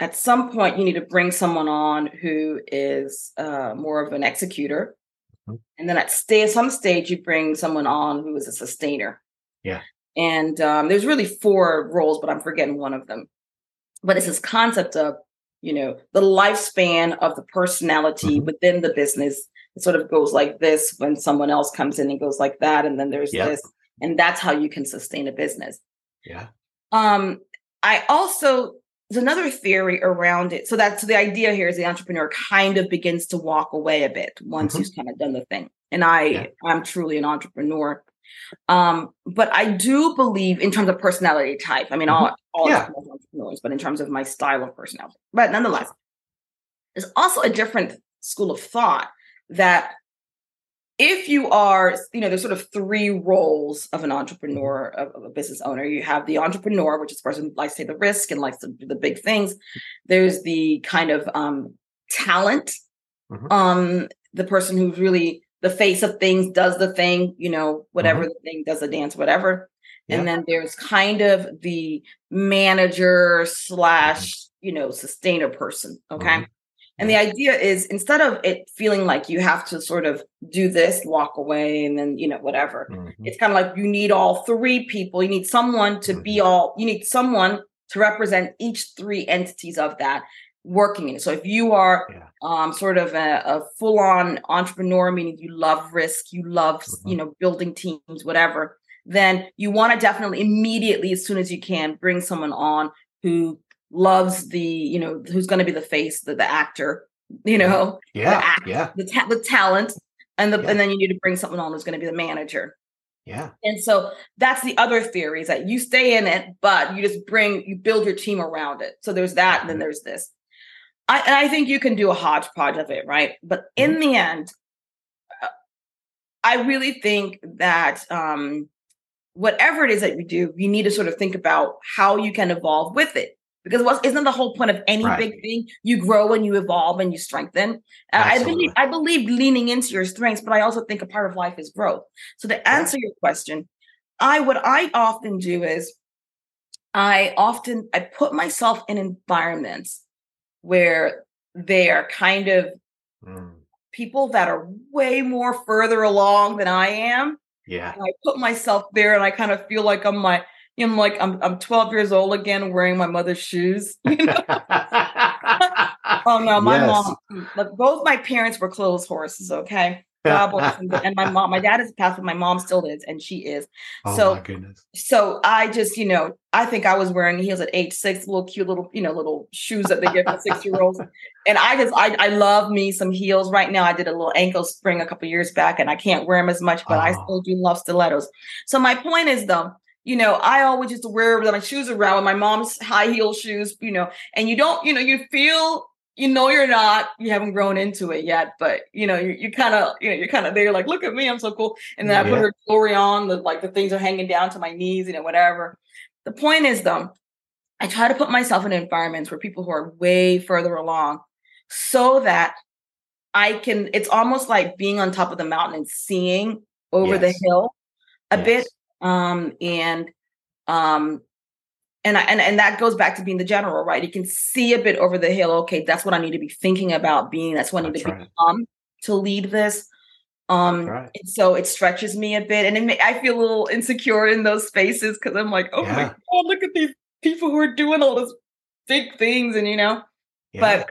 at some point you need to bring someone on who is uh, more of an executor Mhm. and then at stay at some stage you bring someone on who is a sustainer Yeah. and um, there's really four roles but i'm forgetting one of them but it's this concept of you know the lifespan of the personality Mhm. within the business it sort of goes like this when someone else comes in and goes like that and then there's Yep. this and that's how you can sustain a business Yeah. um i also there's another theory around it so that's so the idea here is the entrepreneur kind of begins to walk away a bit once Mhm. he's kind of done the thing and i Yeah. i'm truly an entrepreneur um but i do believe in terms of personality type i mean all all Mm-hmm. Yeah. entrepreneurs but in terms of my style of personality but nonetheless there's also a different school of thought that if you are, you know, there's sort of three roles of an entrepreneur, of, of a business owner. You have the entrepreneur, which is the person who likes to take the risk and likes to do the big things. There's the kind of um, talent, Mhm. um, the person who's really the face of things, does the thing, you know, whatever the thing, does the dance, whatever. And then there's kind of the manager slash, you know, sustainer person. Okay. Mhm. And the idea is instead of it feeling like you have to sort of do this, walk away, and then, you know, whatever, Mhm. it's kind of like you need all three people. You need someone to be all, you need someone to represent each three entities of that working in it. So if you are Yeah. um, sort of a, a full on entrepreneur, meaning you love risk, you love, Mhm. you know, building teams, whatever, then you want to definitely immediately, as soon as you can, bring someone on who loves the you know who's going to be the face the, the actor you know? Yeah the act, yeah. the, ta- the talent and the Yeah. and then you need to bring someone on who's going to be the manager. Yeah. And so that's the other theory is that you stay in it but you just bring you build your team around it. So there's that and then there's this. I, and I think you can do a hodgepodge of it, right? But in the end, uh, I really think that um, whatever it is that you do, you need to sort of think about how you can evolve with it. Because what isn't the whole point of any Right. big thing? You grow and you evolve and you strengthen. Uh, I believe I believe leaning into your strengths, but I also think a part of life is growth. So to answer your question, I what I often do is I often I put myself in environments where they are kind of Mm. people that are way more further along than I am. Yeah And I put myself there and I kind of feel like I'm my I'm like I'm I'm 12 years old again wearing my mother's shoes. You know? oh no, my Yes. mom look, both my parents were clothes horses, okay? God bless them. and my mom, my dad is passed, but my mom still is, and she is. oh so my goodness so I just, you know, I think I was wearing heels at age six, little cute little, you know, little shoes that they give for six year olds. And I just, I, I love me some heels right now. I did a little ankle spring a couple years back and I can't wear them as much, but I Oh. still do love stilettos. So my point is though, you know, I always used to wear my shoes around with my mom's high heel shoes, you know, and you don't, you know, you feel, you know, you're not, you haven't grown into it yet, but you know, you, you kind of, you know, you're kind of there, like, look at me, I'm so cool. And then I put Yeah. her jewelry on, the like the things are hanging down to my knees, you know, whatever. The point is though, I try to put myself in environments where people who are way further along so that I can, it's almost like being on top of the mountain and seeing over the hill a Yes. bit. Um, and um, and I, and and that goes back to being the general, right? You can see a bit over the hill. Okay, that's what I need to be thinking about being. That's what I need That's to right. become to lead this. Um, right. and so it stretches me a bit, and it may, I feel a little insecure in those spaces because I'm like, oh my god, look at these people who are doing all these big things, and you know. Yeah. But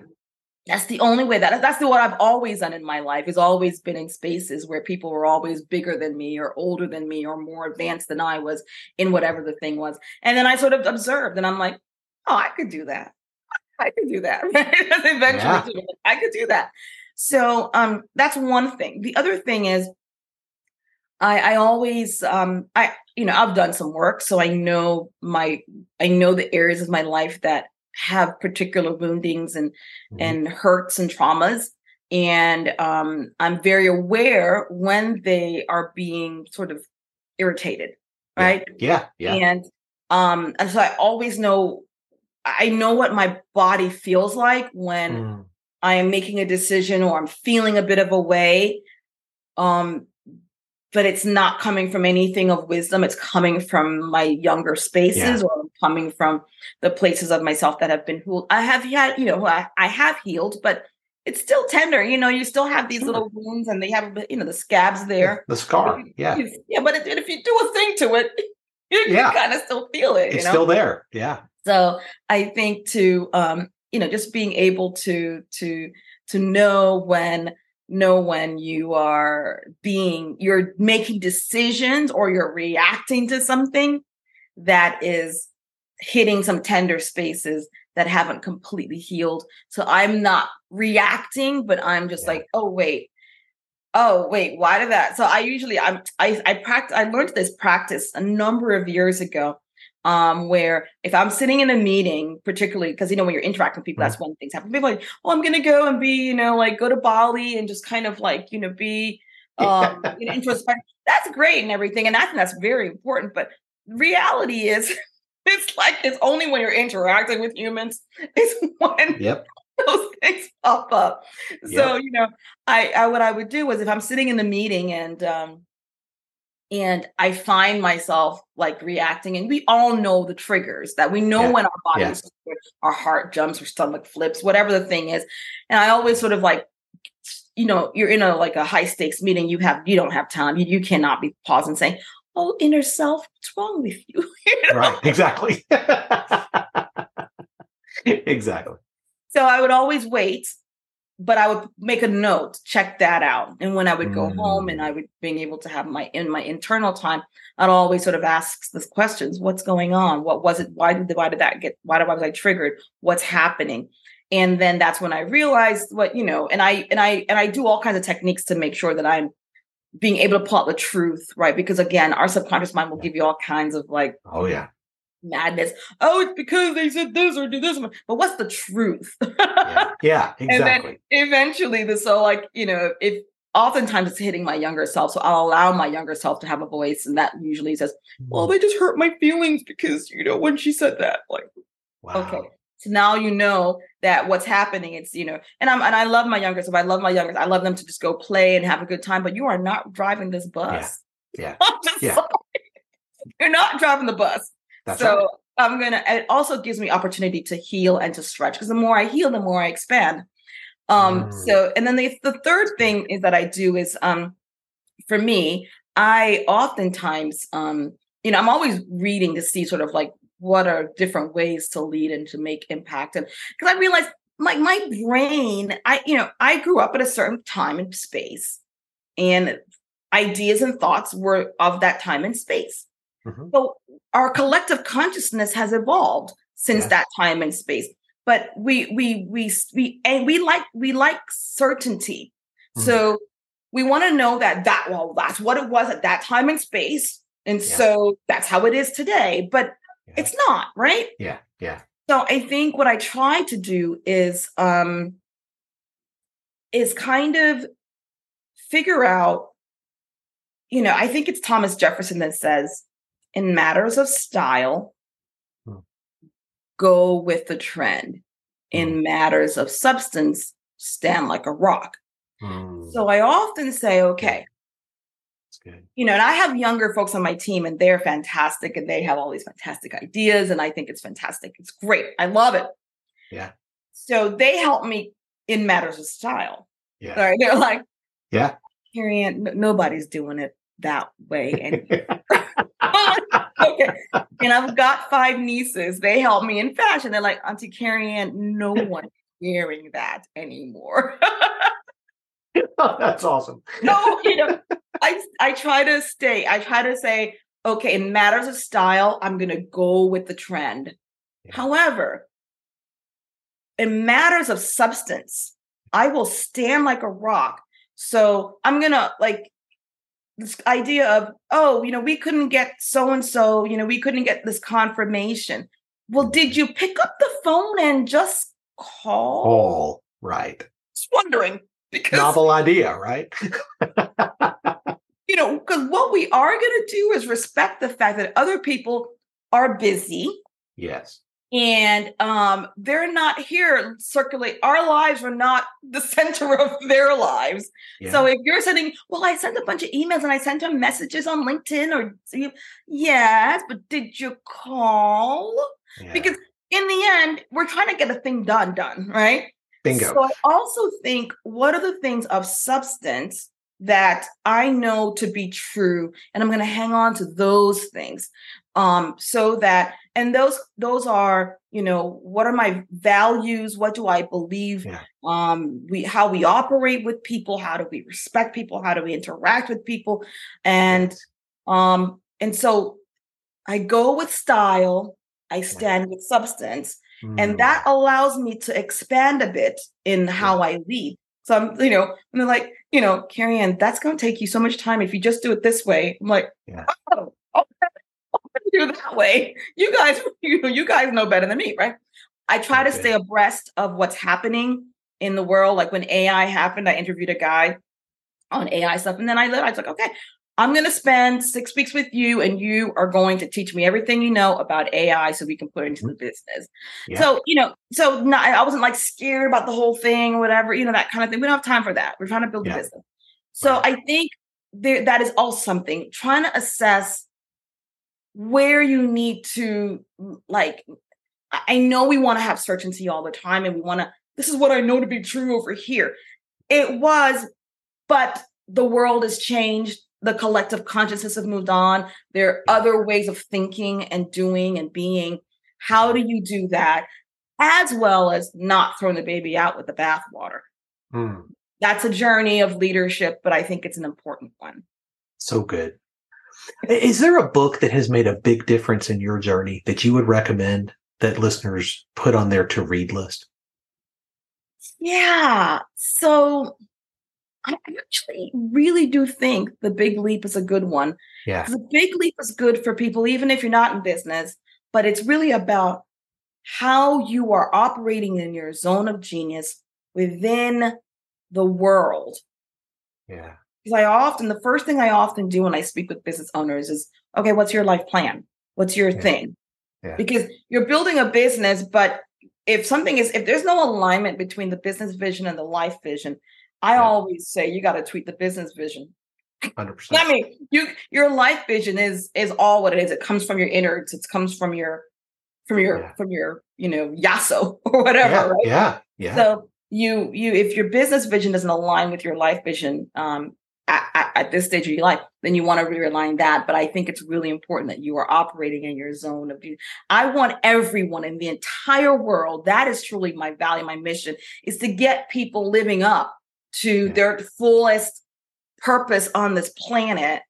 that's the only way that that's the what I've always done in my life has always been in spaces where people were always bigger than me or older than me or more advanced than I was in whatever the thing was. And then I sort of observed and I'm like, oh, I could do that. I could do that. Right? Eventually, Yeah. I could do that. So um that's one thing. The other thing is I I always um I you know I've done some work so I know my I know the areas of my life that have particular woundings and Mhm. and hurts and traumas. And um i'm very aware when they are being sort of irritated right? Yeah yeah. And um and so i always know i know what my body feels like when Mm. i am making a decision or i'm feeling a bit of a way um but it's not coming from anything of wisdom. It's coming from my younger spaces or coming from the places of myself that have been healed. I have had you know i, I have healed but it's still tender you know you still have these Sure. little wounds and they have you know the scabs there. the scar yeah. yeah but if, if you do a thing to it you, Yeah. kind of still feel it you it's know? still there yeah. So I think to um, you know, just being able to to to know when know when you are being you're making decisions or you're reacting to something that is hitting some tender spaces that haven't completely healed. So I'm not reacting, but I'm just Yeah. like, oh wait. Oh wait, why did that? So I usually I'm I I practice I learned this practice a number of years ago um, where if I'm sitting in a meeting, particularly because you know when you're interacting with people, that's when things happen. People are like, oh, I'm gonna go and be, you know, like go to Bali and just kind of like, you know, be um, you know, introspect. That's great and everything, and I think that's very important. But reality is, it's like it's only when you're interacting with humans is when yep those things pop up. So you know, I, I what I would do was if I'm sitting in the meeting and um and I find myself like reacting, and we all know the triggers that we know Yeah. when our bodies, our heart jumps, our stomach flips, whatever the thing is. And I always sort of like, you know, you're in a like a high stakes meeting. You have you don't have time. You you cannot be pausing saying, "Oh, inner self, what's wrong with you?" You know? right exactly exactly So I would always wait but I would make a note, check that out. And when I would go Mm. home and I would being able to have my in my internal time, I'd always sort of ask the questions, what's going on? What was it? Why did why did that get why was I triggered? What's happening? And then that's when I realized what, you know, and I and I and I do all kinds of techniques to make sure that I'm being able to pull out the truth, right? Because again, our subconscious mind will give you all kinds of like Oh yeah. madness. Oh, it's because they said this or do this. But what's the truth? Yeah. Yeah, And then eventually the so like, you know, if oftentimes it's hitting my younger self. So I'll allow my younger self to have a voice. And that usually says, well, mm-hmm. they just hurt my feelings because, you know, when she said that, like, wow. okay. So now you know that what's happening. It's you know, and I'm and I love my younger self. I love my youngest. I love them to just go play and have a good time. But you are not driving this bus. Yeah. Yeah. sorry. You're not driving the bus. That's so right. I'm gonna. It also gives me opportunity to heal and to stretch because the more I heal, the more I expand. Um. Mm. So and then the the third thing is that I do is um, for me, I oftentimes um, you know, I'm always reading to see sort of like what are different ways to lead and to make impact, and because I realized like my brain, I you know, I grew up at a certain time and space, and ideas and thoughts were of that time and space. Mhm. So our collective consciousness has evolved since that time and space. But we we we we and we like we like certainty. Mhm. So we want to know that that well that's what it was at that time and space, and Yeah. so that's how it is today. But Yeah. it's not right. Yeah. Yeah. So I think what I try to do is um is kind of figure out you know, I think it's Thomas Jefferson that says in matters of style Hmm. go with the trend. In matters of substance stand like a rock. Mm, So I often say okay. You know, and I have younger folks on my team and they're fantastic and they have all these fantastic ideas and I think it's fantastic. It's great. I love it. Yeah. So they help me in matters of style. Yeah. Right. They're like, Yeah. Kerry-Ann, nobody's doing it that way. And okay. And I've got five nieces. They help me in fashion. They're like, Auntie Kerry-Ann, no one's wearing that anymore. that's awesome. no, you know, I I try to stay. I try to say, okay, in matters of style, I'm gonna go with the trend. Yeah. However, in matters of substance, I will stand like a rock. So I'm gonna like this idea of, oh, you know, we couldn't get so and so, you know, we couldn't get this confirmation. Well, did you pick up the phone and just call? All right. Just wondering because Novel idea, right? you know, because what we are going to do is respect the fact that other people are busy yes. and um, they're not here circulate. Our lives are not the center of their lives. Yeah. So if you're sending, well, I sent a bunch of emails and I sent them messages on LinkedIn or yes, but did you call? Yeah. Because in the end, we're trying to get a thing done, done, right? Bingo. So I also think what are the things of substance that I know to be true, and I'm going to hang on to those things, um, so that and those those are you know what are my values? What do I believe? Yeah. Um, we how we operate with people, how do we respect people, how do we interact with people, and um, and so I go with style. I stand with substance Mm, and that allows me to expand a bit in how I lead. So I'm, you know, and they're like, you know, Kerry-Ann, that's going to take you so much time if you just do it this way. I'm like, Yeah. oh, okay, do that way. You guys, you, you guys know better than me, right? I try to stay abreast of what's happening in the world. Like when AI happened, I interviewed a guy on AI stuff, and then I, live, I was like, okay, I'm going to spend six weeks with you, and you are going to teach me everything you know about AI, so we can put it into the mm-hmm. business. Yeah. So, you know, so not, I wasn't like scared about the whole thing or whatever, you know, that kind of thing. We don't have time for that. We're trying to build Yeah. a business. So Right. I think there that is all something trying to assess where you need to like I- I know we want to have certainty all the time and we want to this is what I know to be true over here. It was, but the world has changed. The collective consciousness have moved on. There are other ways of thinking and doing and being. How do you do that? As well as not throwing the baby out with the bathwater. Mm. That's a journey of leadership, but I think it's an important one. So good. Is there a book that has made a big difference in your journey that you would recommend that listeners put on their to read list? Yeah. So I actually really do think the big leap is a good one. Yeah. The big leap is good for people, even if you're not in business, but it's really about how you are operating in your zone of genius within the world. Yeah. Because I often, the first thing I often do when I speak with business owners is, okay, what's your life plan? What's your Yeah. thing? Yeah. Because you're building a business, but if something is, if there's no alignment between the business vision and the life vision, I Yeah. always say you got to tweet the business vision. 100%. I mean, you your life vision is is all what it is. It comes from your innards. It comes from your from your Yeah. from your you know yaso or whatever. yeah. right? Yeah. Yeah. So you you if your business vision doesn't align with your life vision um, at, at, at this stage of your life, then you want to realign that. But I think it's really important that you are operating in your zone of. I want everyone in the entire world. That is truly my value, my mission is to get people living up to their fullest purpose on this planet.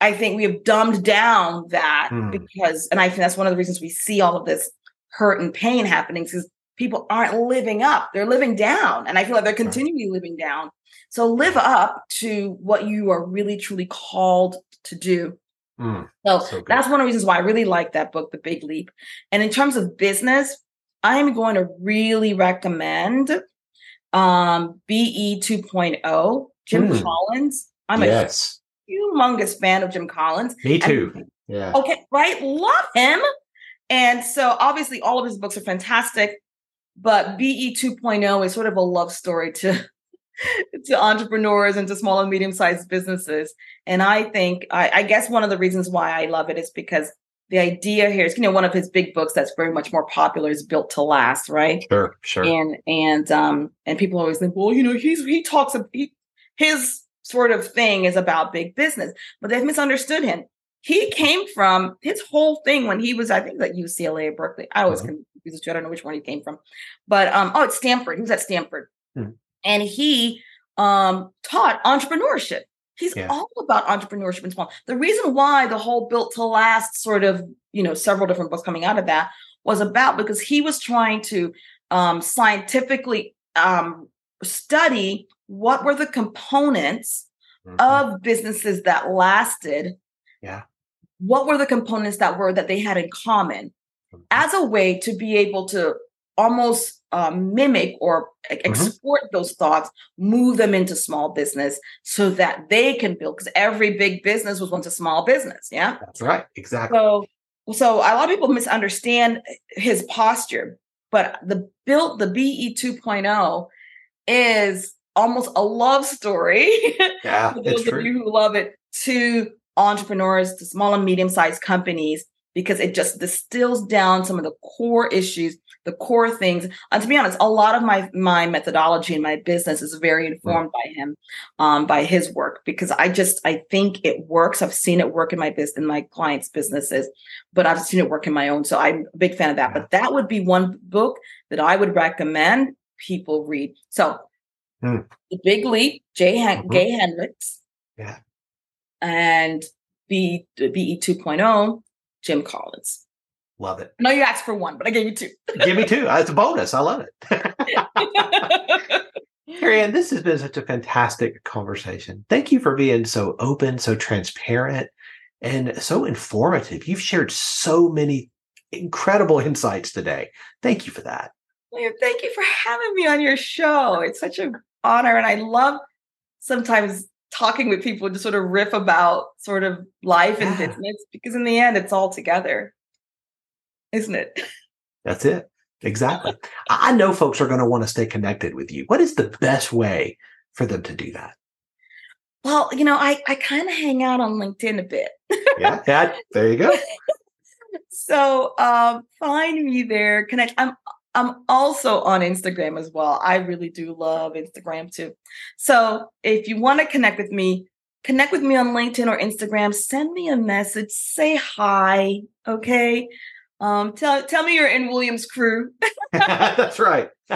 I think we have dumbed down that Hmm. because, and I think that's one of the reasons we see all of this hurt and pain happening because people aren't living up. They're living down. And I feel like they're continually living down. So live up to what you are really truly called to do. Mm, So, so that's one of the reasons why I really like that book, The Big Leap. And in terms of business, I'm going to really recommend um, BE 2.0, Jim Hmm. Collins. I'm yes. a humongous fan of Jim Collins. Me too. Yeah. Okay, right? Love him. And so obviously all of his books are fantastic, but BE 2.0 is sort of a love story to to entrepreneurs and to small and medium-sized businesses. And I think I, I guess one of the reasons why I love it is because the idea here is, you know, one of his big books that's very much more popular is Built to Last, right? Sure. Sure. and and um and people always think well you know he's he talks he, his sort of thing is about big business but they've misunderstood him he came from his whole thing when he was i think at ucla or berkeley i always Mhm. confuse the two i don't know which one he came from but um oh it's stanford he was at stanford Hmm. and he um taught entrepreneurship he's Yeah. all about entrepreneurship and small the reason why the whole built to last sort of you know several different books coming out of that was about because he was trying to um, scientifically um, study what were the components Mhm. of businesses that lasted. Yeah. What were the components that were that they had in common Mhm. as a way to be able to almost um, mimic or Mm-hmm. export those thoughts, move them into small business so that they can build. Because every big business was once a small business. Yeah. That's right. Exactly. So, so a lot of people misunderstand his posture, but the built the BE 2.0 is almost a love story yeah. for It's those of true. you who love it to entrepreneurs, to small and medium sized companies, because it just distills down some of the core issues, the core things. And to be honest, a lot of my my methodology in my business is very informed by him, um, by his work, because I just I think it works. I've seen it work in my business, in my clients' businesses, but I've seen it work in my own. So I'm a big fan of that. But that would be one book that I would recommend people read. So Hmm. the Big Leap, Jay Mhm. Gay Hendricks, Yeah. and B BE 2.0, Jim Collins. Love it. Know you asked for one, but I gave you two. Give me two. Uh, it's a bonus. I love it. Kerry-Ann, this has been such a fantastic conversation. Thank you for being so open, so transparent, and so informative. You've shared so many incredible insights today. Thank you for that. Thank you for having me on your show. It's such an honor. And I love sometimes talking with people to sort of riff about sort of life and Yeah. business because in the end, it's all together, isn't it? That's it. Exactly. I know folks are going to want to stay connected with you. What is the best way for them to do that? Well, you know, I, I kind of hang out on LinkedIn a bit. Yeah. Yeah. There you go. so um, find me there. Connect. I'm I'm also on Instagram as well. I really do love Instagram too. So if you want to connect with me, connect with me on LinkedIn or Instagram. Send me a message. Say hi. Okay. Um, tell tell me you're in Williams crew. That's right.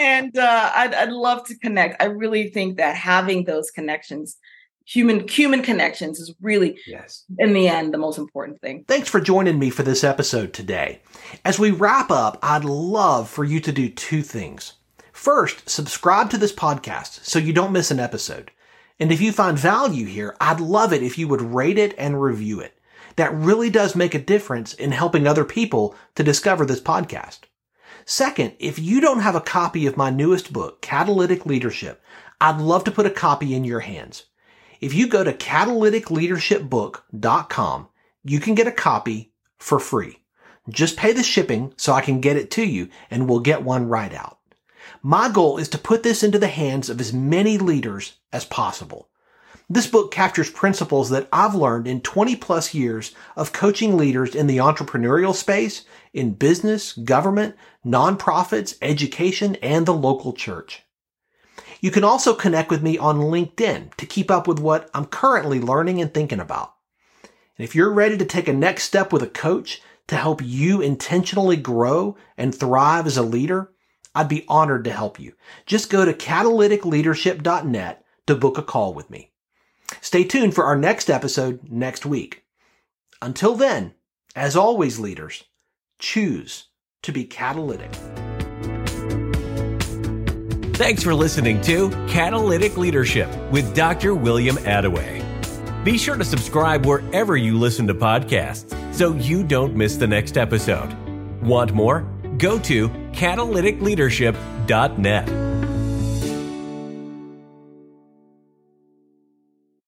and uh, I'd, I'd love to connect. I really think that having those connections, human human connections, is really, yes, in the end, the most important thing. Thanks for joining me for this episode today. As we wrap up, I'd love for you to do two things. First, subscribe to this podcast so you don't miss an episode. And if you find value here, I'd love it if you would rate it and review it. That really does make a difference in helping other people to discover this podcast. Second, if you don't have a copy of my newest book, Catalytic Leadership, I'd love to put a copy in your hands. If you go to catalyticleadershipbook.com, you can get a copy for free. Just pay the shipping so I can get it to you and we'll get one right out. My goal is to put this into the hands of as many leaders as possible. This book captures principles that I've learned in 20 plus years of coaching leaders in the entrepreneurial space, in business, government, nonprofits, education, and the local church. You can also connect with me on LinkedIn to keep up with what I'm currently learning and thinking about. And if you're ready to take a next step with a coach to help you intentionally grow and thrive as a leader, I'd be honored to help you. Just go to catalyticleadership.net to book a call with me. Stay tuned for our next episode next week. Until then, as always, leaders, choose to be catalytic. Thanks for listening to Catalytic Leadership with Dr. William Attaway. Be sure to subscribe wherever you listen to podcasts so you don't miss the next episode. Want more? Go to catalyticleadership.net.